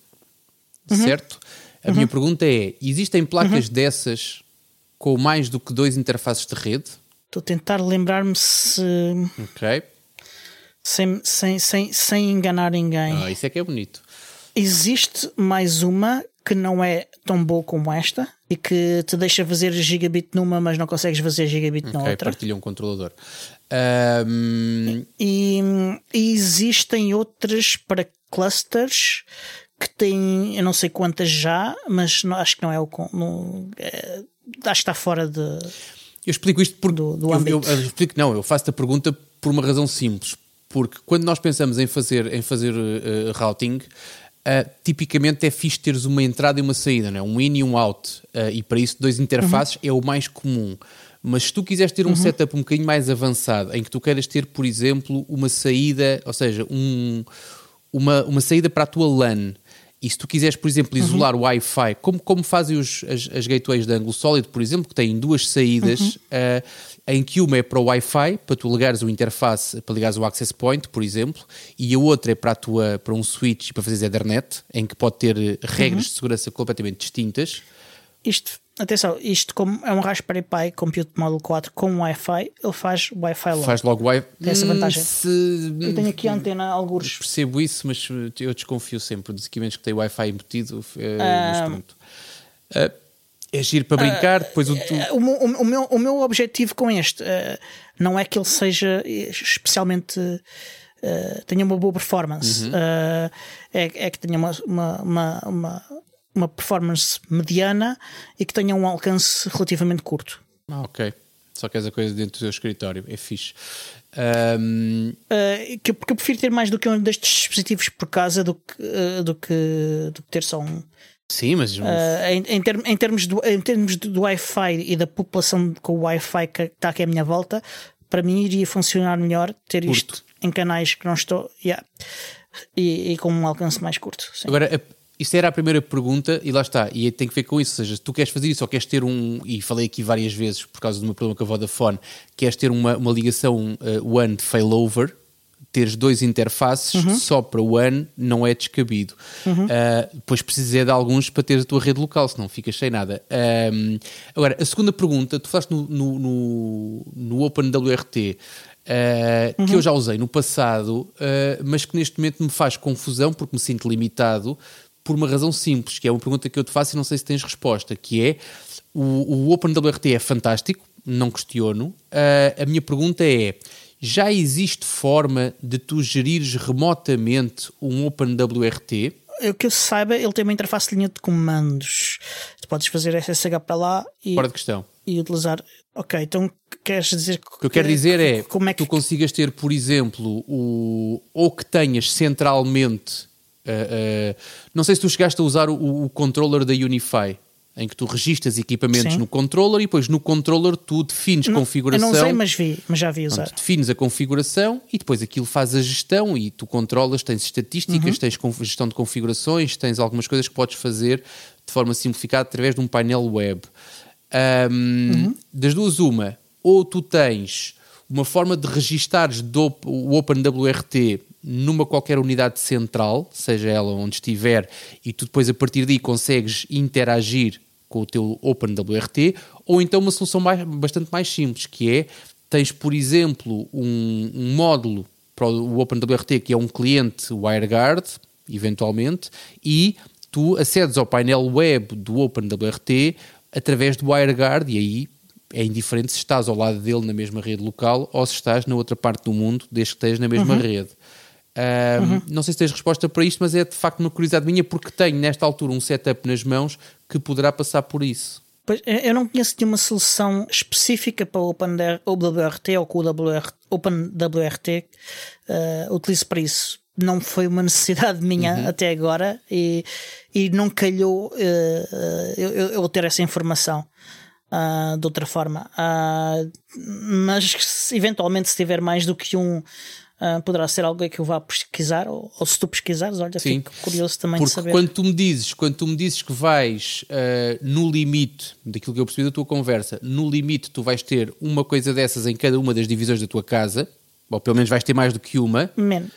Uhum. Certo? A minha pergunta é: existem placas dessas com mais do que dois interfaces de rede? Estou a tentar lembrar-me se. Ok. Sem, sem, sem, sem enganar ninguém. Ah, isso é que é bonito. Existe mais uma que não é tão boa como esta e que te deixa fazer gigabit numa, mas não consegues fazer gigabit okay, na outra. partilha um controlador. Um... E, e, existem outras para clusters que têm, eu não sei quantas já, mas não, acho que não é o. No, é, acho que está fora de. Eu explico isto por, do, do eu. Eu, eu, explico, não, eu faço a pergunta por uma razão simples. Porque quando nós pensamos em fazer, em fazer uh, routing, uh, tipicamente é fixe teres uma entrada e uma saída, não é? um in e um out. Uh, e para isso, dois interfaces uhum. é o mais comum. Mas se tu quiseres ter um uhum. setup um bocadinho mais avançado, em que tu queiras ter, por exemplo, uma saída, ou seja, um, uma, uma saída para a tua LAN, e se tu quiseres, por exemplo, isolar uhum. o Wi-Fi, como, como fazem os, as, as gateways de ângulo sólido, por exemplo, que têm duas saídas, uhum. uh, em que uma é para o Wi-Fi, para tu ligares o interface, para ligares o access point, por exemplo, e a outra é para, a tua, para um switch para fazer Ethernet, em que pode ter regras uhum. de segurança completamente distintas. Isto Atenção, isto como é um Raspberry Pi Compute Model 4 com Wi-Fi, ele faz Wi-Fi logo. Faz logo Wi-Fi. Tem essa vantagem. Se... Eu tenho aqui a antena algures. Percebo isso, mas eu desconfio sempre dos equipamentos que têm Wi-Fi embutido. É, mas pronto. Uh, é giro para brincar, uh, depois o, tu... o, o, o, meu, o meu objetivo com este uh, não é que ele seja especialmente uh, tenha uma boa performance, uhum. é, é, que tenha uma, uma, uma, uma uma performance mediana e que tenha um alcance relativamente curto. Ah, ok. Só queres a coisa dentro do teu escritório, é fixe. Um... Uh, que, porque eu prefiro ter mais do que um destes dispositivos por casa do que, uh, do que, do que ter só um. Sim, mas. Uh, em, em, term, em, termos do, em termos do Wi-Fi e da população com o Wi-Fi que está aqui à minha volta, para mim iria funcionar melhor ter curto. isto em canais que não estou. Yeah, e, e, com um alcance mais curto. Sim. Agora, isso era a primeira pergunta e lá está. E tem que ver com isso. Ou seja, se tu queres fazer isso ou queres ter um. E falei aqui várias vezes por causa do meu problema com a Vodafone, queres ter uma, uma ligação uh, One de failover, teres dois interfaces uhum. só para o One não é descabido. Uhum. Uh, depois precisas de alguns para ter a tua rede local, senão ficas sem nada. Agora, a segunda pergunta, tu falaste no, no, no, no OpenWRT. Uh, uhum. que eu já usei no passado, uh, mas que neste momento me faz confusão porque me sinto limitado por uma razão simples, que é uma pergunta que eu te faço e não sei se tens resposta, que é o, o OpenWRT é fantástico, não questiono. A minha pergunta é: já existe forma de tu gerires remotamente um OpenWRT? Eu que eu saiba, ele tem uma interface de linha de comandos. Tu podes fazer SSH para lá e, Fora de questão. e utilizar. Ok, então queres dizer que. O que eu quero dizer é como é que tu consigas ter, por exemplo, o, ou que tenhas centralmente Uh, uh, não sei se tu chegaste a usar o, o controller da Unify, em que tu registras equipamentos Sim. no controller e depois no controller tu defines não, configuração. Eu não sei, mas vi, mas já vi usar. Pronto, defines a configuração e depois aquilo faz a gestão e tu controlas, tens estatísticas, uhum. tens gestão de configurações, tens algumas coisas que podes fazer de forma simplificada através de um painel web. Um, uhum. Das duas, uma, ou tu tens uma forma de registares do, o OpenWRT numa qualquer unidade central, seja ela onde estiver, e tu depois a partir daí consegues interagir com o teu OpenWRT, ou então uma solução mais, bastante mais simples, que é, tens por exemplo um, um módulo para o OpenWRT que é um cliente WireGuard, eventualmente, e tu acedes ao painel web do OpenWRT através do WireGuard e aí é indiferente se estás ao lado dele na mesma rede local ou se estás na outra parte do mundo, desde que estejas na mesma uhum. rede. Um, uhum. Não sei se tens resposta para isto, mas é de facto uma curiosidade minha porque tenho nesta altura um setup nas mãos que poderá passar por isso. Pois, eu não conheço nenhuma solução específica para o OpenWRT ou que o OpenWRT uh, utilize para isso. Não foi uma necessidade minha uhum. até agora e, e não calhou uh, eu, eu, ter essa informação. Uh, de outra forma, uh, mas eventualmente se tiver mais do que um Uh, poderá ser algo que eu vá pesquisar, ou, ou se tu pesquisares, olha, Sim, fico curioso também porque de saber. Quando tu me dizes, quando tu me dizes que vais uh, no limite daquilo que eu percebi da tua conversa, no limite tu vais ter uma coisa dessas em cada uma das divisões da tua casa, ou pelo menos vais ter mais do que uma. Men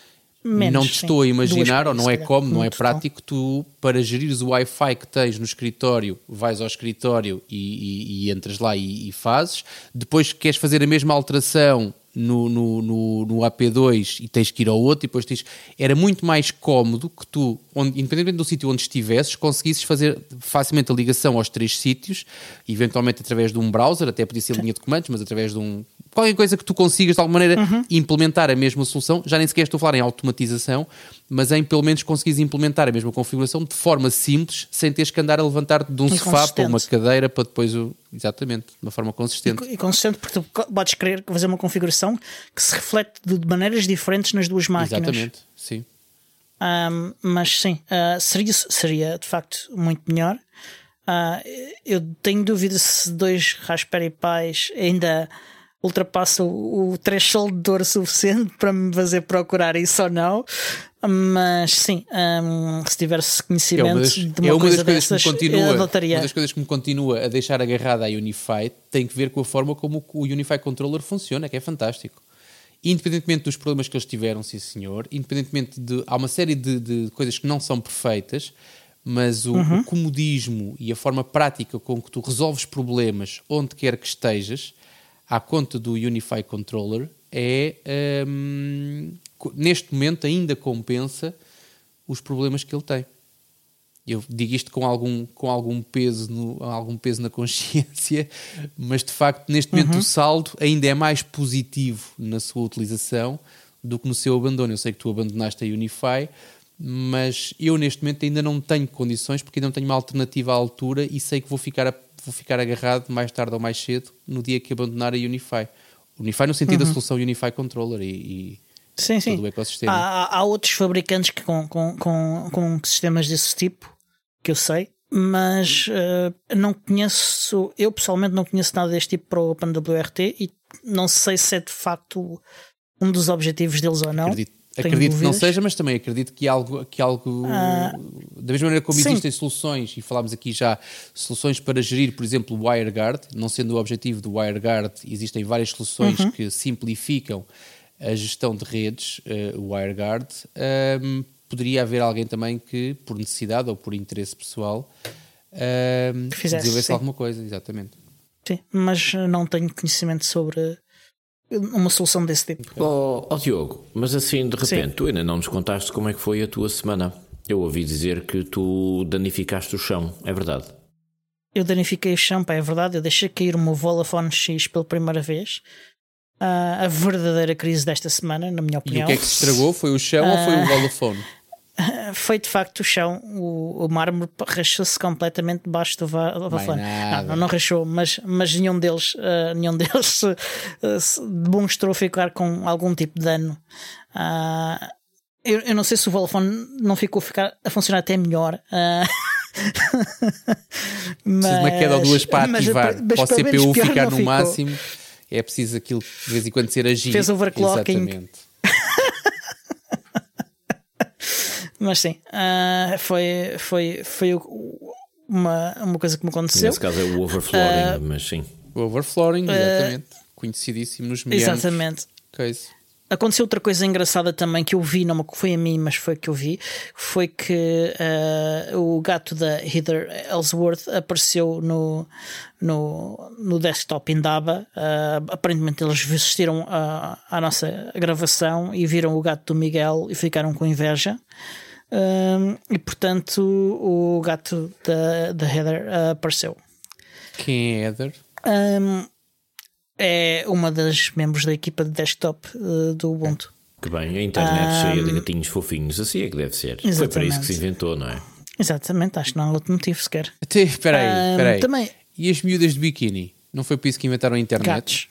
menos. não te estou a imaginar, ou não é como, não é prático, tu para gerires o Wi-Fi que tens no escritório, vais ao escritório e, e, e entras lá e, e, fazes. Depois queres fazer a mesma alteração no, no, no, no, AP2 e tens que ir ao outro e depois tens... Era muito mais cómodo que tu, onde, independentemente do sítio onde estivesses, conseguisses fazer facilmente a ligação aos três sítios, eventualmente através de um browser, até podia ser linha de comandos, mas através de um... Qualquer coisa que tu consigas de alguma maneira uhum. implementar a mesma solução, já nem sequer estou a falar em automatização, mas em pelo menos conseguires implementar a mesma configuração de forma simples, sem teres que andar a levantar de um sofá para uma cadeira para depois o... Exatamente, de uma forma consistente. E, e consistente porque tu podes querer fazer uma configuração que se reflete de maneiras diferentes nas duas máquinas. Exatamente, sim. Um, mas sim, uh, seria, seria de facto muito melhor. Uh, eu tenho dúvida se dois Raspberry Pis ainda ultrapassa o, o threshold de dor suficiente para me fazer procurar isso ou não. Mas sim, um, se tivesse conhecimento é uma das, de uma, é uma coisa das dessas, continua, Uma das coisas que me continua a deixar agarrada à Unify tem que ver com a forma como o Unify Controller funciona, que é fantástico. Independentemente dos problemas que eles tiveram, sim senhor, independentemente de. Há uma série de, de coisas que não são perfeitas, mas o, uhum. o comodismo e a forma prática com que tu resolves problemas onde quer que estejas à conta do Unify Controller é um, neste momento ainda compensa os problemas que ele tem. Eu digo isto com algum, com algum, peso, no, algum peso na consciência, mas de facto, neste momento, uhum. o saldo ainda é mais positivo na sua utilização do que no seu abandono. Eu sei que tu abandonaste a Unify, mas eu neste momento ainda não tenho condições porque ainda não tenho uma alternativa à altura e sei que vou ficar, a, vou ficar agarrado mais tarde ou mais cedo no dia que abandonar a Unify. Unify no sentido uhum. da solução Unify Controller e, e sim, sim. todo o ecossistema. Há, há outros fabricantes que com, com, com, com sistemas desse tipo que eu sei, mas uh, não conheço, eu pessoalmente não conheço nada deste tipo para o OpenWRT e não sei se é de facto um dos objetivos deles ou não. Acredito, acredito que não seja, mas também acredito que algo, que algo uh, da mesma maneira como sim. existem soluções, e falámos aqui já, soluções para gerir, por exemplo, o WireGuard, não sendo o objetivo do WireGuard, existem várias soluções uhum. que simplificam a gestão de redes, uh, o WireGuard. Um, poderia haver alguém também que, por necessidade ou por interesse pessoal, uh, desenvolvesse alguma coisa, exatamente. Sim, mas não tenho conhecimento sobre uma solução desse tipo. Oh, oh Diogo, mas assim de repente, Sim. tu ainda não nos contaste como é que foi a tua semana. Eu ouvi dizer que tu danificaste o chão, é verdade? Eu danifiquei o chão, pá, é verdade. Eu deixei cair o meu Vodafone X pela primeira vez. Uh, a verdadeira crise desta semana, na minha opinião. E o que é que se estragou? Foi o chão uh, ou foi o Vodafone? foi de facto o chão, o, o mármore rachou-se completamente debaixo do Vodafone. Não, não, rachou, mas, mas nenhum deles, uh, nenhum deles se, uh, se demonstrou ficar com algum tipo de dano. Uh, eu, eu, não sei se o Vodafone não ficou a, ficar, a funcionar até melhor. mas, uma queda ou duas para ativar, para o CPU ficar no ficou. máximo é preciso aquilo de vez em quando ser agir. Fez overclocking. Exatamente. Mas sim, uh, foi, foi, foi uma, uma coisa que me aconteceu. Nesse caso é o overflooring, uh, mas sim. O overflooring, exatamente. Uh, Conhecidíssimo nos meandros. Exatamente. Coisa. Aconteceu outra coisa engraçada também que eu vi, não foi a mim, mas foi que eu vi, foi que uh, o gato da Heather Ellsworth apareceu no, no, no desktop Indaba. Uh, aparentemente eles assistiram à, à nossa gravação e viram o gato do Miguel e ficaram com inveja. Uh, e portanto o gato da, da Heather apareceu. Quem é Heather? Um, é uma das membros da equipa de desktop uh, do Ubuntu. Que bem, a internet um, cheia de gatinhos fofinhos, assim é que deve ser. Exatamente. Foi para isso que se inventou, não é? Exatamente, acho que não há outro motivo sequer. Espera aí, espera aí. Também... E as miúdas de biquíni? Não foi por isso que inventaram a internet? Gatos.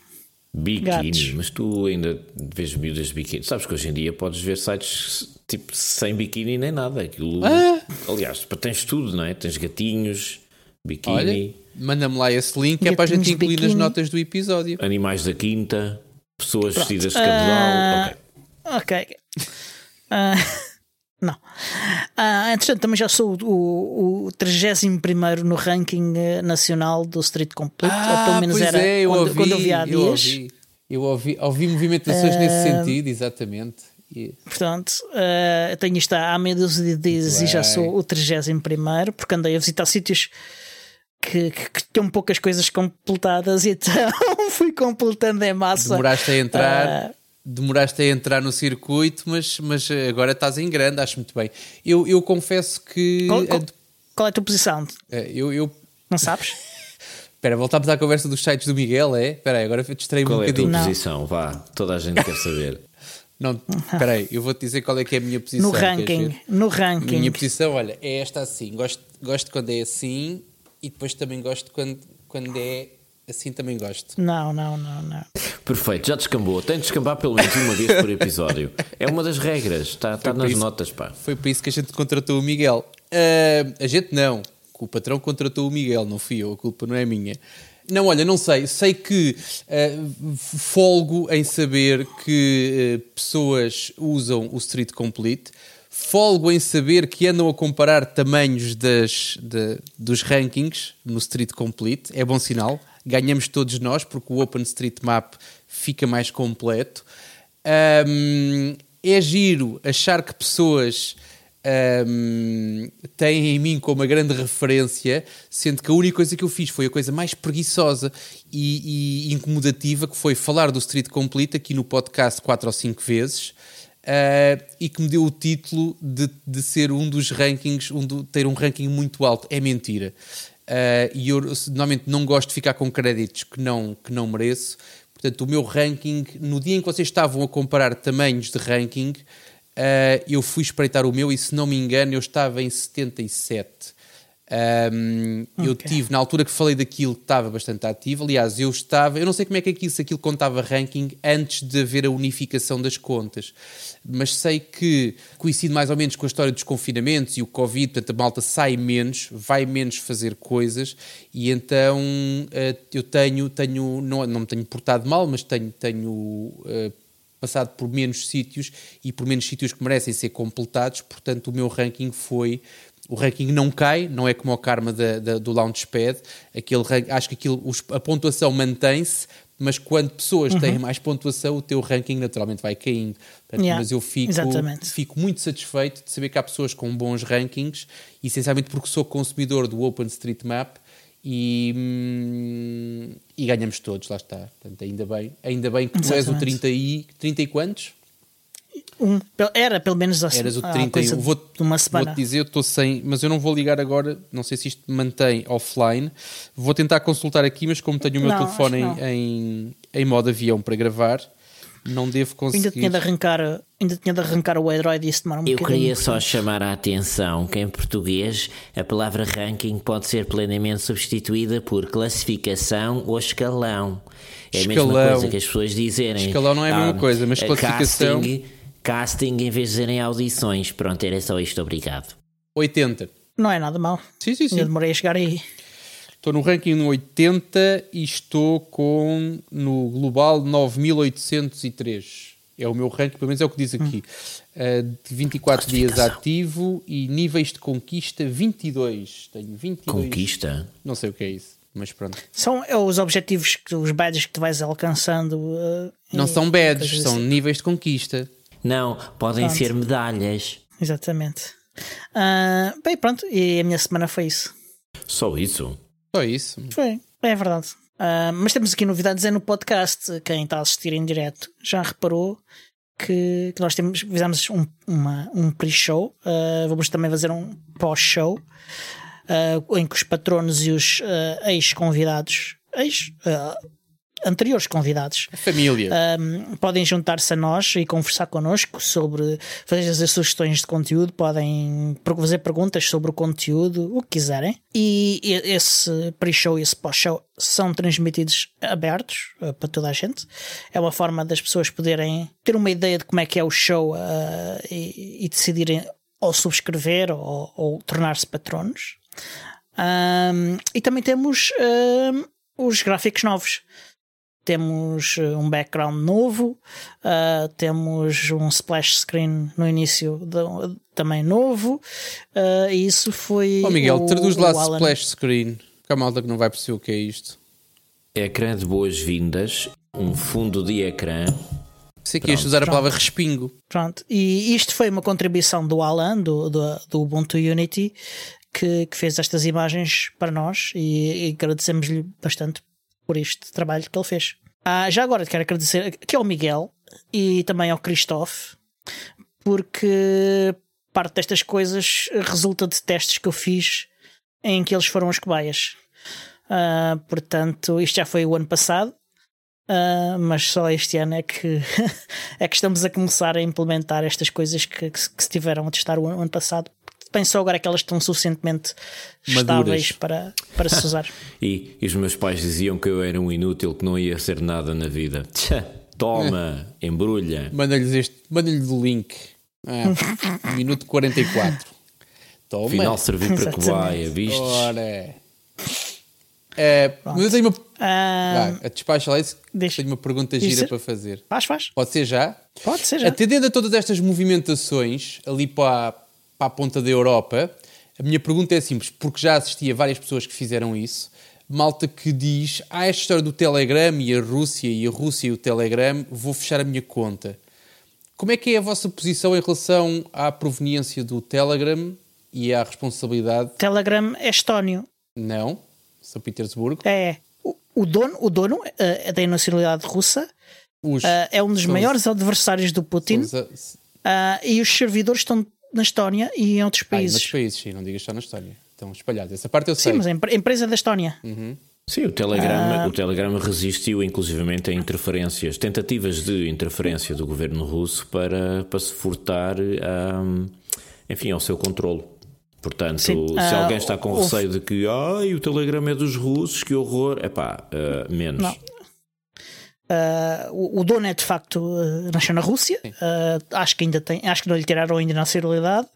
Biquíni, Gatos. mas tu ainda vês miúdas de biquíni. Sabes que hoje em dia podes ver sites tipo sem biquíni nem nada. Aquilo, ah. Aliás, tens tudo, não é? Tens gatinhos, biquíni. Manda-me lá esse link, é para a gente incluir nas notas do episódio. Animais da quinta, pessoas Pronto. vestidas de cabedal. Uh, ok. Ok. Uh, não. Uh, entretanto, também já sou o, o, o 31 no ranking eh, nacional do Street Complete, ah, ou pelo menos era é, eu quando, ouvi, quando eu vi há dias. Eu ouvi, eu ouvi, ouvi movimentações uh, nesse sentido, exatamente. Portanto, uh, tenho isto há meia dúzia de dias e já sou o 31 porque andei a visitar sítios que, que, que tinham poucas coisas completadas, e então fui completando em massa. Demoraste a entrar. Uh, demoraste a entrar no circuito, mas, mas agora estás em grande, acho muito bem. Eu, eu confesso que. Qual, qual, qual é a tua posição? É, eu, eu... Não sabes? Espera, voltámos à conversa dos sites do Miguel, é? Espera aí, agora distraí-me um bocadinho. Qual é a tua posição? Vá, toda a gente quer saber. Não, espera aí, eu vou-te dizer qual é que é a minha posição. No ranking, no ranking. A minha posição, olha, é esta assim. Gosto, gosto quando é assim e depois também gosto quando, quando é assim, também gosto. Não, não, não, não. Perfeito, já descambou. Tem de descambar pelo menos uma vez por episódio. É uma das regras, está, está nas isso, notas, pá. Foi por isso que a gente contratou o Miguel. Uh, a gente não, o patrão contratou o Miguel, não fui eu, a culpa não é minha. Não, olha, não sei. Sei que uh, folgo em saber que uh, pessoas usam o Street Complete. Folgo em saber que andam a comparar tamanhos das, de, dos rankings no Street Complete. É bom sinal. Ganhamos todos nós, porque o OpenStreetMap fica mais completo. Um, é giro achar que pessoas um, têm em mim como uma grande referência, sendo que a única coisa que eu fiz foi a coisa mais preguiçosa e, e incomodativa, que foi falar do Street Complete aqui no podcast quatro ou cinco vezes. Uh, e que me deu o título de, de ser um dos rankings, um do, ter um ranking muito alto. É mentira. Uh, e eu normalmente não gosto de ficar com créditos que não, que não mereço. Portanto, o meu ranking, no dia em que vocês estavam a comparar tamanhos de ranking, Uh, eu fui espreitar o meu e, se não me engano, eu estava em 77. Um, okay. Eu tive, na altura que falei daquilo, estava bastante ativo. Aliás, eu estava, eu não sei como é que aquilo, se aquilo contava ranking antes de haver a unificação das contas, mas sei que coincide mais ou menos com a história dos confinamentos e o Covid, portanto, a malta sai menos, vai menos fazer coisas e então uh, eu tenho, tenho não, não me tenho portado mal, mas tenho, tenho uh, passado por menos sítios e por menos sítios que merecem ser completados, portanto o meu ranking foi o ranking não cai, não é como o karma da, da, do Launchpad, aquele, acho que aquilo, a pontuação mantém-se, mas quando pessoas uhum. têm mais pontuação, o teu ranking naturalmente vai caindo. Portanto, yeah, mas eu fico, fico muito satisfeito de saber que há pessoas com bons rankings, essencialmente porque sou consumidor do OpenStreetMap e, hum, e ganhamos todos, lá está. Portanto, ainda bem, ainda bem que tu és o 30 e, 30 e quantos? Um, era pelo menos a Eras o 31. Vou, de uma semana. Vou-te dizer, eu estou sem, mas eu não vou ligar agora. Não sei se isto mantém offline. Vou tentar consultar aqui, mas como tenho o meu não, telefone em, em, em modo avião para gravar, não devo conseguir. Ainda tinha de arrancar, ainda tinha de arrancar o Android e isso demora um Eu queria só chamar a atenção que em português a palavra ranking pode ser plenamente substituída por classificação ou escalão. É escalão. a mesma coisa que as pessoas dizerem. Escalão não é a mesma ah, coisa, mas classificação. Casting, casting em vez de dizerem audições. Pronto, era só isto, obrigado. 80. Não é nada mal. Sim, sim, sim. Eu demorei a chegar aí. Estou no ranking no 80 e estou com no global 9803. É o meu ranking, pelo menos é o que diz aqui. Hum. Uh, de 24 dias ativo e níveis de conquista 22. Tenho 22. Conquista? Não sei o que é isso, mas pronto. São é, os objetivos, que, os badges que tu vais alcançando. Uh, não são badges, são assim. níveis de conquista. Não, podem pronto. ser medalhas. Exatamente. Uh, bem, pronto, e a minha semana foi isso. Só isso? Só isso. Foi, é verdade. Uh, mas temos aqui novidades é no podcast. Quem está a assistir em direto já reparou que, que nós temos, fizemos um, uma, um pre-show. Uh, vamos também fazer um pós-show uh, em que os patronos e os ex-convidados, ex, anteriores convidados. A família. Um, podem juntar-se a nós e conversar connosco sobre, fazer sugestões de conteúdo, podem fazer perguntas sobre o conteúdo, o que quiserem. E esse pre-show e esse pós-show são transmitidos abertos uh, para toda a gente. É uma forma das pessoas poderem ter uma ideia de como é que é o show uh, e, e, decidirem ou subscrever ou, ou tornar-se patronos. Um, e também temos um, os gráficos novos temos eh, um background novo, uh, temos um splash screen no início de, também novo, uh, e isso foi. Oh Miguel, o, traduz lá splash screen, que a malta que não vai perceber o que é isto. Ecrã de boas-vindas, um fundo de ecrã. Sei que ias usar a palavra respingo. Pronto, e isto foi uma contribuição do Alan, do, do, do Ubuntu Unity, que, que fez estas imagens para nós e, e agradecemos-lhe bastante por este trabalho que ele fez. Ah, já agora quero agradecer aqui ao Miguel e também ao Christophe, porque parte destas coisas resulta de testes que eu fiz em que eles foram as cobaias. Uh, portanto, isto já foi o ano passado, uh, mas só este ano é que, é que estamos a começar a implementar estas coisas que, que, que se tiveram a testar o ano passado. Penso agora que elas estão suficientemente Maduras. estáveis para, para se usar. E, e os meus pais diziam que eu era um inútil, que não ia ser nada na vida. Toma, embrulha. Manda-lhes este, manda-lhes o link. Ah, minuto 44. Toma. Afinal, servir para Exatamente. cobaia, viste? Ora. É, mas eu tenho uma. Ah, despacha lá isso. deixa- Tenho uma pergunta Isso- gira para fazer. faz, faz. Pode ser já? Pode ser já. Atendendo a todas estas movimentações ali para, a- para a ponta da Europa, a minha pergunta é simples, porque já assisti a várias pessoas que fizeram isso. Malta que diz: Ah, esta história do Telegram e a Rússia e a Rússia e o Telegram, vou fechar a minha conta. Como é que é a vossa posição em relação à proveniência do Telegram e à responsabilidade? Telegram é estónio. Não, São Petersburgo. É. O, o dono, o dono eh, é da nacionalidade russa, eh, é um dos são os- maiores adversários do Putin os- ah, e os servidores estão na Estónia e em outros Ah, em países. outros países, sim, não digas só na história. Estão espalhados. Essa parte eu Sim, sei. mas a empre- a empresa da Estónia. Sim, o Telegram, o Telegram resistiu inclusivamente a interferências, tentativas de interferência do governo russo para, para se furtar a, enfim, ao seu controlo. Portanto, Sim, se ah, alguém está com houve- receio de que Ai, o Telegram é dos russos, que horror, é pá, menos. Não. Ah, o, o dono é de facto ah, nasceu na Rússia. Ah, acho que ainda tem, acho que não lhe tiraram ainda a nacionalidade,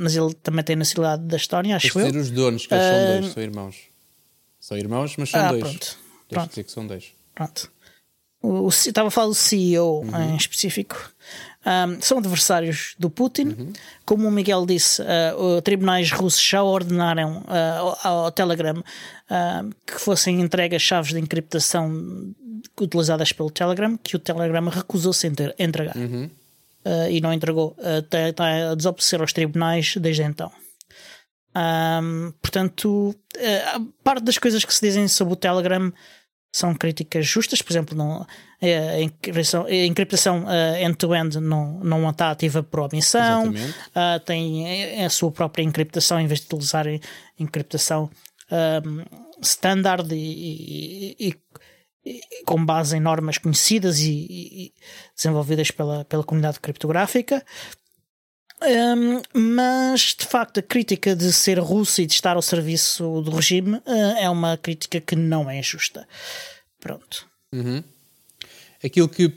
mas ele também tem nacionalidade da Estónia, Tens acho de eu. dizer os donos, que eles são dois, são irmãos. São irmãos, mas são Ah, dois. pronto. Tens de Pronto. dizer que são dois. Pronto. O, o- estava a falar do CEO Uhum. em específico. Ahm, são adversários do Putin. Uhum. Como o Miguel disse, os tribunais russos já ordenaram ah, ao, ao Telegram ah, que fossem entregues chaves de encriptação utilizadas pelo Telegram, que o Telegram recusou-se a entre- entregar. Uhum. Ah, e não entregou. Ah, Está está a desobedecer aos tribunais desde então. Ahm, portanto, a parte das coisas que se dizem sobre o Telegram são críticas justas, por exemplo, não, eh, a encriptação, a encriptação end-to-end não, não está ativa por omissão. Ah, tem a sua própria encriptação em vez de utilizar encriptação ahm, standard e- e- e com base em normas conhecidas e, e desenvolvidas pela, pela comunidade criptográfica. Um, mas de facto a crítica de ser russo e de estar ao serviço do regime uh, é uma crítica que não é justa. Pronto. Aquilo que.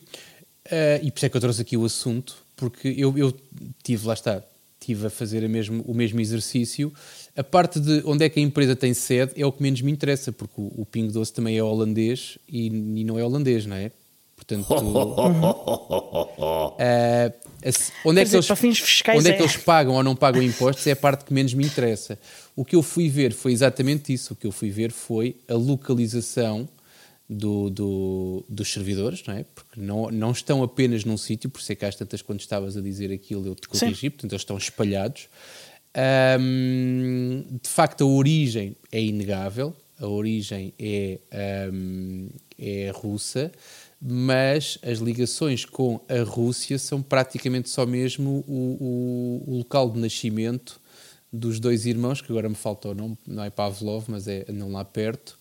eh, e por isso é que eu trouxe aqui o assunto, porque eu, eu tive, lá está, tive a fazer a mesmo, o mesmo exercício. A parte de onde é que a empresa tem sede é o que menos me interessa, porque o, o Pingo Doce também é holandês e, e não é holandês, não é? Portanto. a- onde é que dizer, eles, para fins fiscais onde é é. que eles pagam ou não pagam impostos é a parte que menos me interessa. O que eu fui ver foi exatamente isso. O que eu fui ver foi a localização do, do- dos servidores, não é? Porque não, não estão apenas num sítio, por isso é que às tantas, quando estavas a dizer aquilo, eu te Sim. corrigi, portanto, eles estão espalhados. Ahm, de facto, a origem é inegável, a origem é, ahm, é russa, mas as ligações com a Rússia são praticamente só mesmo o, o- o local de nascimento dos dois irmãos, que agora me falta o nome, não é Pavlov, mas é não lá perto,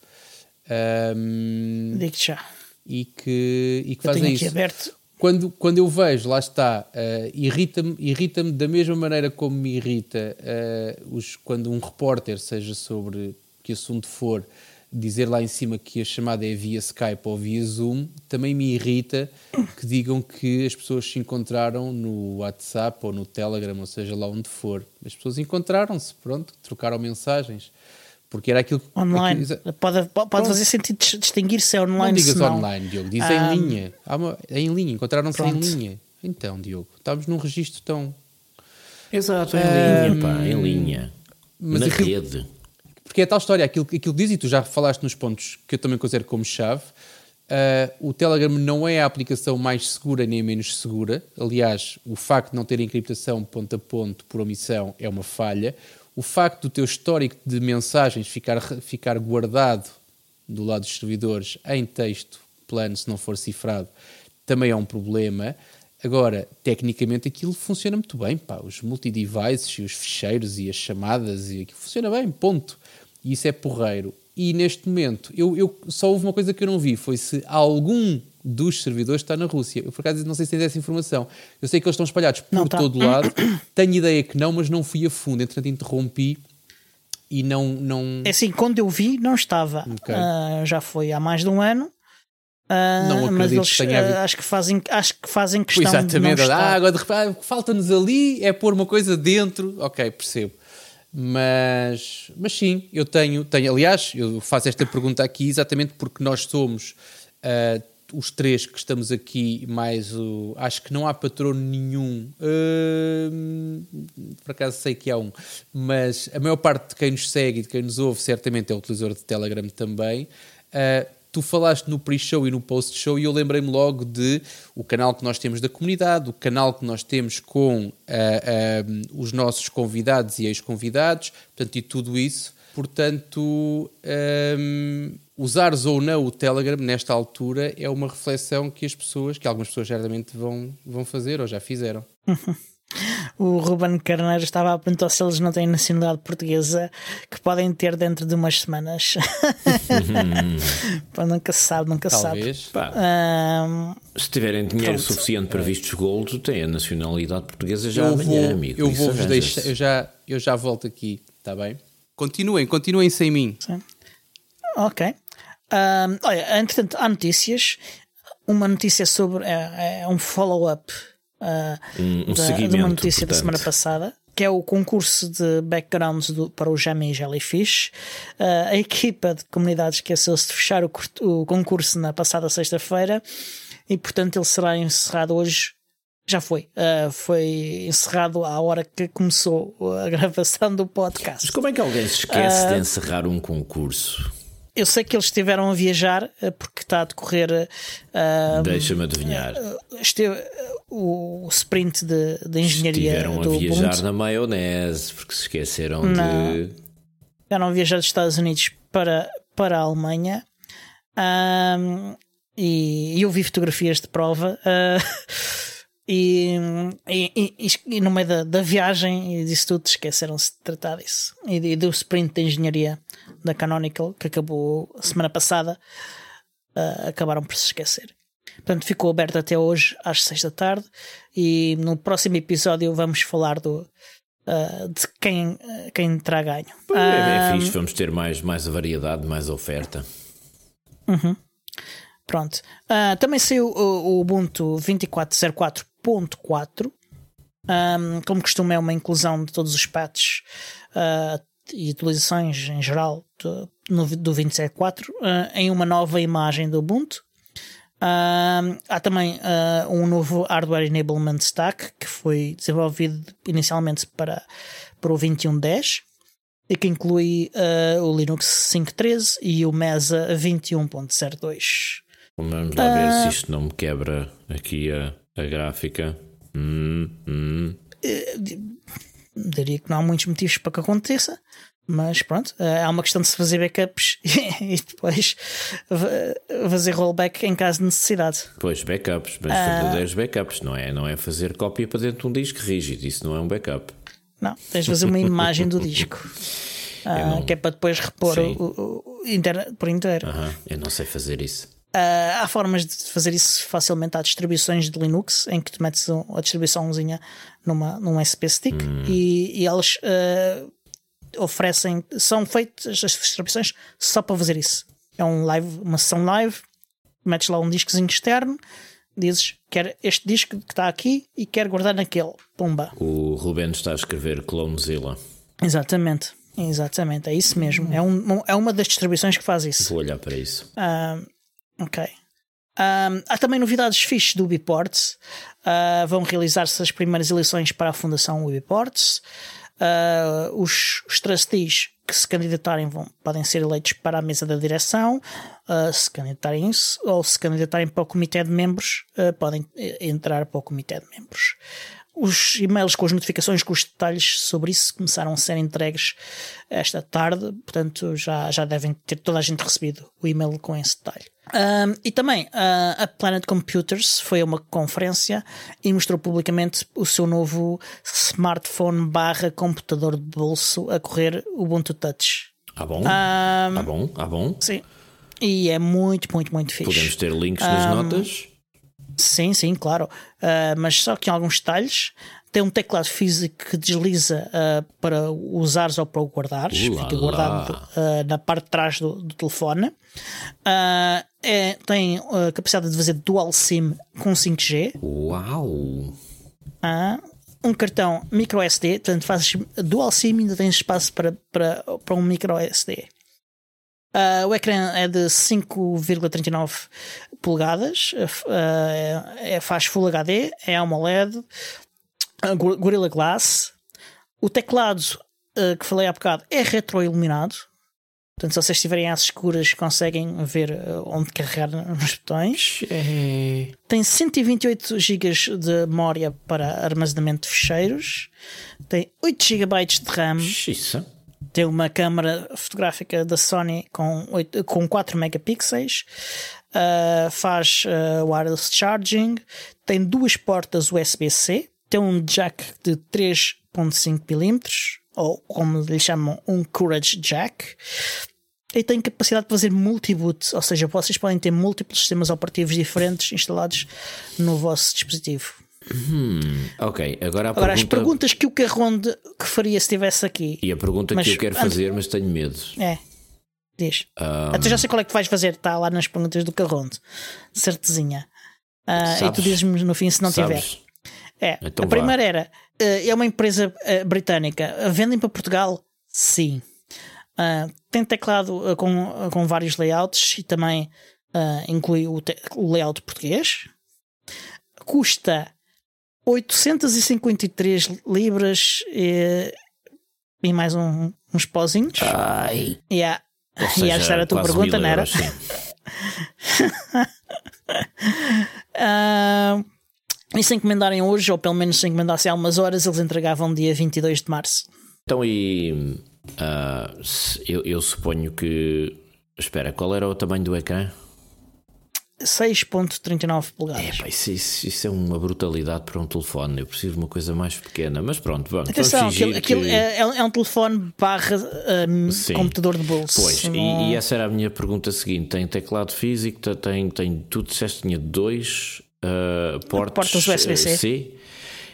ahm, Digo-te já. e que, e que Eu fazem isso aberto. Quando, quando eu vejo, lá está, eh, irrita-me irrita da mesma maneira como me irrita eh, os, quando um repórter, seja sobre que assunto for, dizer lá em cima que a chamada é via Skype ou via Zoom, também me irrita que digam que as pessoas se encontraram no WhatsApp ou no Telegram, ou seja lá onde for. As pessoas encontraram-se, pronto, trocaram mensagens. Porque era aquilo que. Online. aquilo- Pode, pode fazer sentido dis- distinguir se é não online digas se não. online, Diogo, diz Ah, em linha. Há uma- em linha, encontraram-se em linha. Então, Diogo, estamos num registro tão. Exato, em linha, pá, em linha. mas Na aquilo- rede. Porque é tal história, aquilo, aquilo que diz, e tu já falaste nos pontos que eu também considero como chave, Uh, o Telegram não é a aplicação mais segura nem menos segura. Aliás, o facto de não ter encriptação ponto a ponto por omissão é uma falha. O facto do teu histórico de mensagens ficar, ficar guardado do lado dos servidores em texto plano, se não for cifrado, também é um problema. Agora, tecnicamente aquilo funciona muito bem, pá, os multi-devices e os ficheiros e as chamadas e aquilo funciona bem, ponto. E isso é porreiro. E neste momento, eu, eu, só houve uma coisa que eu não vi, foi se algum dos servidores está na Rússia. Eu, por acaso, não sei se tens essa informação. Eu sei que eles estão espalhados por não, tá. todo lado. Tenho ideia que não, mas não fui a fundo. Entretanto, interrompi e não... não... É assim, quando eu vi, não estava. Okay. Uh, já foi há mais de um ano. Uh, não mas eles que uh, acho que fazem acho que fazem questão Exatamente. de não ah, agora de repente falta-nos ali é pôr uma coisa dentro ok percebo mas, mas sim, eu tenho, tenho. Aliás, eu faço esta pergunta aqui exatamente porque nós somos uh, os três que estamos aqui, mais o. Acho que não há patrono nenhum. Uh, por acaso sei que há um, mas a maior parte de quem nos segue e de quem nos ouve certamente é utilizador de Telegram também. Uh, tu falaste no pre-show e no post-show e eu lembrei-me logo de o canal que nós temos da comunidade, o canal que nós temos com uh, uh, os nossos convidados e ex-convidados, portanto, e tudo isso. Portanto, um, usares ou não o Telegram nesta altura é uma reflexão que as pessoas, que algumas pessoas certamente vão, vão fazer ou já fizeram. o Ruben Carneiro estava a perguntar se eles não têm nacionalidade portuguesa que podem ter dentro de umas semanas. Pá, nunca se sabe, nunca Talvez. se sabe. Um, se tiverem dinheiro pronto. suficiente para vistos gold, têm a nacionalidade portuguesa já eu amanhã, vou, amigo. Eu vou vos deixar, eu já, eu já volto aqui, está bem? Continuem, continuem sem mim. Sim. Ok. Um, olha, entretanto, há notícias. Uma notícia sobre. É, é um follow-up uh, um, um da, de uma notícia portanto. da semana passada que é o concurso de backgrounds do, para o Jammy Jellyfish. Uh, a equipa de comunidades esqueceu-se de fechar o, o concurso na passada sexta-feira e, portanto, ele será encerrado hoje. Já foi. Uh, foi encerrado à hora que começou a gravação do podcast. Mas como é que alguém se esquece uh, de encerrar um concurso? Eu sei que eles estiveram a viajar porque está a decorrer. Deixa-me adivinhar. Esteve, o sprint de, de engenharia. Estiveram a viajar Ubuntu. na maionese porque se esqueceram Não. de. Estiveram a viajar dos Estados Unidos para, para a Alemanha. Um, e, eu vi fotografias de prova. Uh, e, e, e, no meio da, da viagem e disso tudo esqueceram-se de tratar disso. E, do sprint de engenharia da Canonical que acabou semana passada, uh, acabaram por se esquecer. Portanto, ficou aberto até hoje às 6 da tarde e no próximo episódio vamos falar do, Uh, de quem, quem terá ganho. É, é um, fixe, vamos ter mais, mais variedade, mais oferta. Uhum. Pronto. Uh, também saiu o, o Ubuntu 2404.4. Um, como costuma, é uma inclusão de todos os patches uh, e atualizações em geral do, no, do 27.4 em uma nova imagem do Ubuntu. Uh, há também uh, um novo Hardware Enablement Stack que foi desenvolvido inicialmente para, para o 2110 e que inclui uh, o Linux 5.13 e o Mesa 21.02. Vamos lá ver se isto não me quebra aqui a, a gráfica. Hum, hum. Diria que não há muitos motivos para que aconteça. Mas pronto, eh, há uma questão de se fazer backups e depois fazer rollback em caso de necessidade. Pois, backups, mas uh, verdadeiros backups, não é? Não é fazer cópia para dentro de um disco rígido, isso não é um backup. Não, tens de fazer uma imagem do disco. Uh, não... Que é para depois repor o, o, o inter... por inteiro. Eu não sei fazer isso. Uh, há formas de fazer isso facilmente. Há distribuições de Linux em que tu metes a distribuiçãozinha numa, num SP stick hum. e, e elas uh, oferecem, são feitas as distribuições só para fazer isso. É um live, uma sessão live, metes lá um discozinho externo, dizes quer este disco que está aqui e quer guardar naquele. Pumba. O Ruben está a escrever Clonezilla. Exatamente. Exatamente, é isso mesmo. É, um, é uma das distribuições que faz isso. Vou olhar para isso. Uh, ok. Um, há também novidades fixes do Ubiports. Uh, vão realizar-se as primeiras eleições para a Fundação Ubiports. Uh, os, os trustees que se candidatarem vão, podem ser eleitos para a mesa da direção, uh, se candidatarem ou se candidatarem para o comitê de membros, podem entrar para o comitê de membros. Os e-mails com as notificações, com os detalhes sobre isso começaram a ser entregues esta tarde, portanto já, já devem ter toda a gente recebido o e-mail com esse detalhe. Um, e também uh, a Planet Computers foi a uma conferência e mostrou publicamente o seu novo smartphone barra computador de bolso a correr Ubuntu Touch. Ah bom? Um, ah bom? Ah bom? Sim. E é muito, muito, muito fixe. Podemos ter links nas um, notas? Sim, sim, claro. Uh, mas só que em alguns detalhes. Tem um teclado físico que desliza uh, para usares ou para o guardares. Fica guardado uh, na parte de trás do, do telefone. É, tem a capacidade de fazer dual SIM com 5G. Uau! um cartão micro SD, portanto fazes dual SIM e ainda tens espaço para, para, para um micro SD. Uh, o ecrã é de 5,39 polegadas, uh, é, faz Full HD, é AMOLED, uh, Gorilla Glass. O teclado que falei há bocado é retroiluminado. Portanto, se vocês estiverem às escuras, conseguem ver onde carregar nos botões. É. Tem 128 GB de memória para armazenamento de ficheiros. Tem 8 GB de RAM. Tem uma câmera fotográfica da Sony com, 8, com 4 megapixels, uh, faz uh, wireless charging, tem duas portas USB-C, tem um jack de 3.5 mm, ou como lhe chamam, um Courage Jack, e tem capacidade de fazer multi-boot, ou seja, vocês podem ter múltiplos sistemas operativos diferentes instalados no vosso dispositivo. Hum, ok, agora, agora pergunta... as perguntas que o Carronde que faria se estivesse aqui. E a pergunta mas, que eu quero fazer, mas tenho medo. É. Diz. Um... Até já sei qual é que vais fazer, está lá nas perguntas do Carronde. Certezinha. Uh, e tu dizes-me no fim se não Sabes? tiver. É. Então a vá. primeira era: uh, é uma empresa uh, britânica. Vendem para Portugal? Sim. tem teclado com, com vários layouts e também inclui o, o layout português. Custa 853 libras e, e mais um, uns pozinhos. Ai. Yeah. Seja, e esta era a tua pergunta, não era? uh, e se encomendarem hoje, ou pelo menos se encomendassem há umas horas, eles entregavam dia 22 de março. Então, e uh, eu, eu suponho que. Espera, qual era o tamanho do ecrã? 6.39 polegadas. É, isso, isso, isso, é uma brutalidade para um telefone. Eu preciso de uma coisa mais pequena, mas pronto, vamos. Atenção, aquilo, aquilo que... é, é, um telefone barra um, computador de bolso. Pois, e, e, essa era a minha pergunta seguinte: tem teclado físico, tem, tem tudo, disseste tinha dois uh, portos, portas USB-C.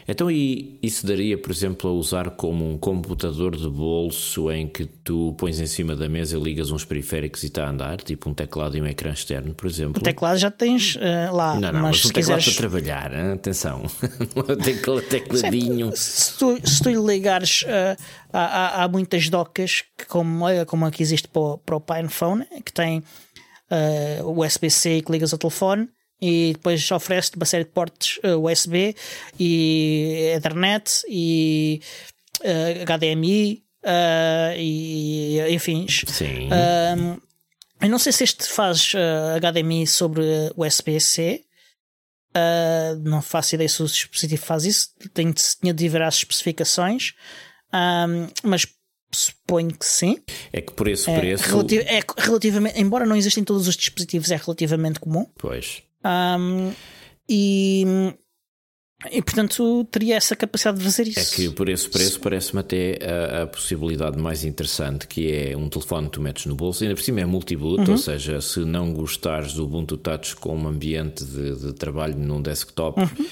Então, e isso daria, por exemplo, a usar como um computador de bolso em que tu pões em cima da mesa, ligas uns periféricos e está a andar, tipo um teclado e um ecrã externo, por exemplo? O teclado já tens uh, lá. Não, não, mas, mas um teclado quiseres... para trabalhar, hein? atenção. um tecladinho. Se tu, se tu ligares, uh, há, há, muitas docas, que como, como a que existe para o, para o PinePhone, que tem uh, USB-C que ligas ao telefone e depois oferece-te uma série de portes uh, USB e Ethernet e uh, HDMI uh, e enfim. Sim. eu não sei se este faz HDMI sobre USB-C. não faço ideia se o dispositivo faz isso. Tenho, tinha de ver as especificações. mas Suponho que sim. É que por esse preço. É, é relativamente, embora não existem todos os dispositivos, é relativamente comum. Pois. Um, e, e portanto teria essa capacidade de fazer isso. É que por esse preço parece-me até a, a, possibilidade mais interessante, que é um telefone que tu metes no bolso, ainda por cima é multi-boot, uhum. ou seja, se não gostares do Ubuntu Touch como ambiente de, de trabalho num desktop, uhum.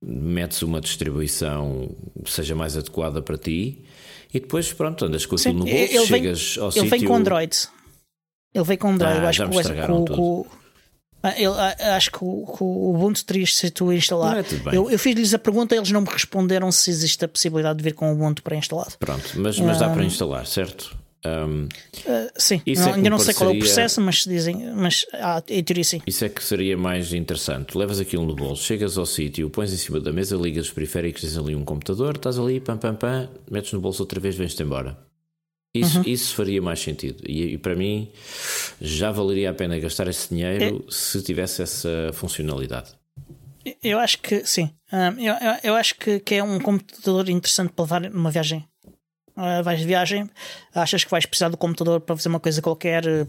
metes uma distribuição seja mais adequada para ti. E depois, pronto, andas com aquilo Sim, no bolso, ele chegas vem, ao ele sítio... vem com Android. Ele vem com Android, ah, eu acho que com, com, eu, ah, acho que o, o Ubuntu teria se tu instalar. É, eu, eu fiz-lhes a pergunta e eles não me responderam se existe a possibilidade de vir com o Ubuntu pré-instalado. Pronto, mas, mas dá para instalar, certo? Um, Uh, sim, Isso não, é que ainda não sei qual é o pareceria- processo, mas dizem, mas ah, em teoria sim. isso é que seria mais interessante. Levas aquilo no bolso, chegas ao sítio, pões em cima da mesa, ligas os periféricos, tens ali um computador, estás ali, pam, pam, pam, metes no bolso outra vez, vens-te embora. Isso, Uhum. isso faria mais sentido. E, e para mim já valeria a pena gastar esse dinheiro É. se tivesse essa funcionalidade. Eu acho que sim. Eu, eu, eu acho que, que é um computador interessante para levar numa viagem. Ah, vais de viagem, achas que vais precisar do computador para fazer uma coisa qualquer, eh,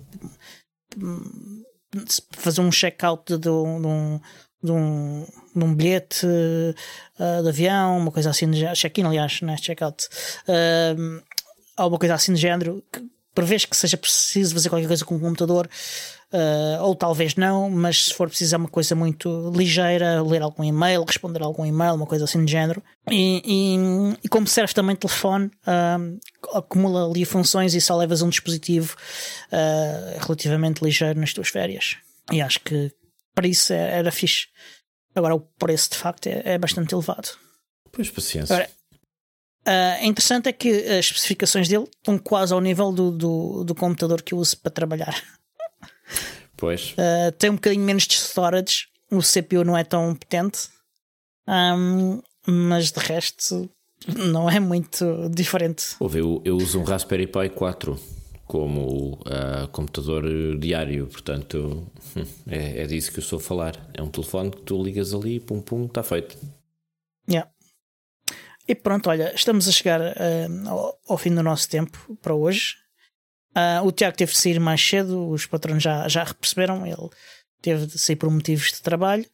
fazer um check-out de, de um, de, um, de, um, bilhete ah, de avião, uma coisa assim, check-in, aliás, não é check-out, Ah, alguma coisa assim de género, que prevês que seja preciso fazer qualquer coisa com o computador, ah, ou talvez não, mas se for preciso é uma coisa muito ligeira, ler algum e-mail, responder algum e-mail, uma coisa assim de género. E, e, e como serve também telefone, ah, acumula ali funções e só levas um dispositivo ah, relativamente ligeiro nas tuas férias. E acho que para isso é- era fixe. Agora o preço de facto é, é bastante elevado. Pois, paciência. Agora, é interessante é que as especificações dele estão quase ao nível do, do, do computador que eu uso para trabalhar. Pois, Uh, tem um bocadinho menos de storage, o CPU não é tão potente, um, mas de resto não é muito diferente. Ouve, eu, eu uso um Raspberry Pi 4 como ah, computador diário, portanto é, é disso que eu estou a falar. É um telefone que tu ligas ali, pum pum, está feito. Yeah. E pronto, olha, estamos a chegar uh, ao, ao fim do nosso tempo para hoje. Uh, o Tiago teve de sair mais cedo, os patrões já, já perceberam, ele teve de sair por motivos de trabalho.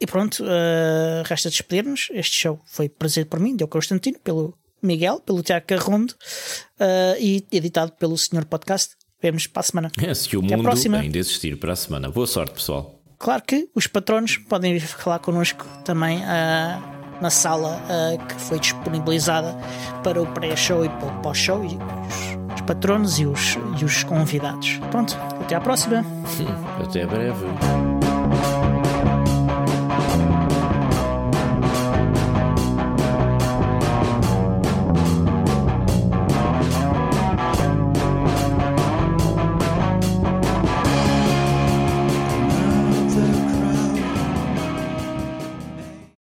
E pronto, uh, resta despedir-nos. Este show foi produzido por mim, Deu Constantino, pelo Miguel, pelo Tiago Carrondo uh, e editado pelo Senhor Podcast. Vemos para a semana. É, se o Até mundo ainda existir para a semana. Boa sorte, pessoal. Claro que os patronos podem vir falar connosco também ah, na sala ah, que foi disponibilizada para o pré-show e para o pós-show, e os, os patronos e os, e os convidados. Pronto, até à próxima. Até breve.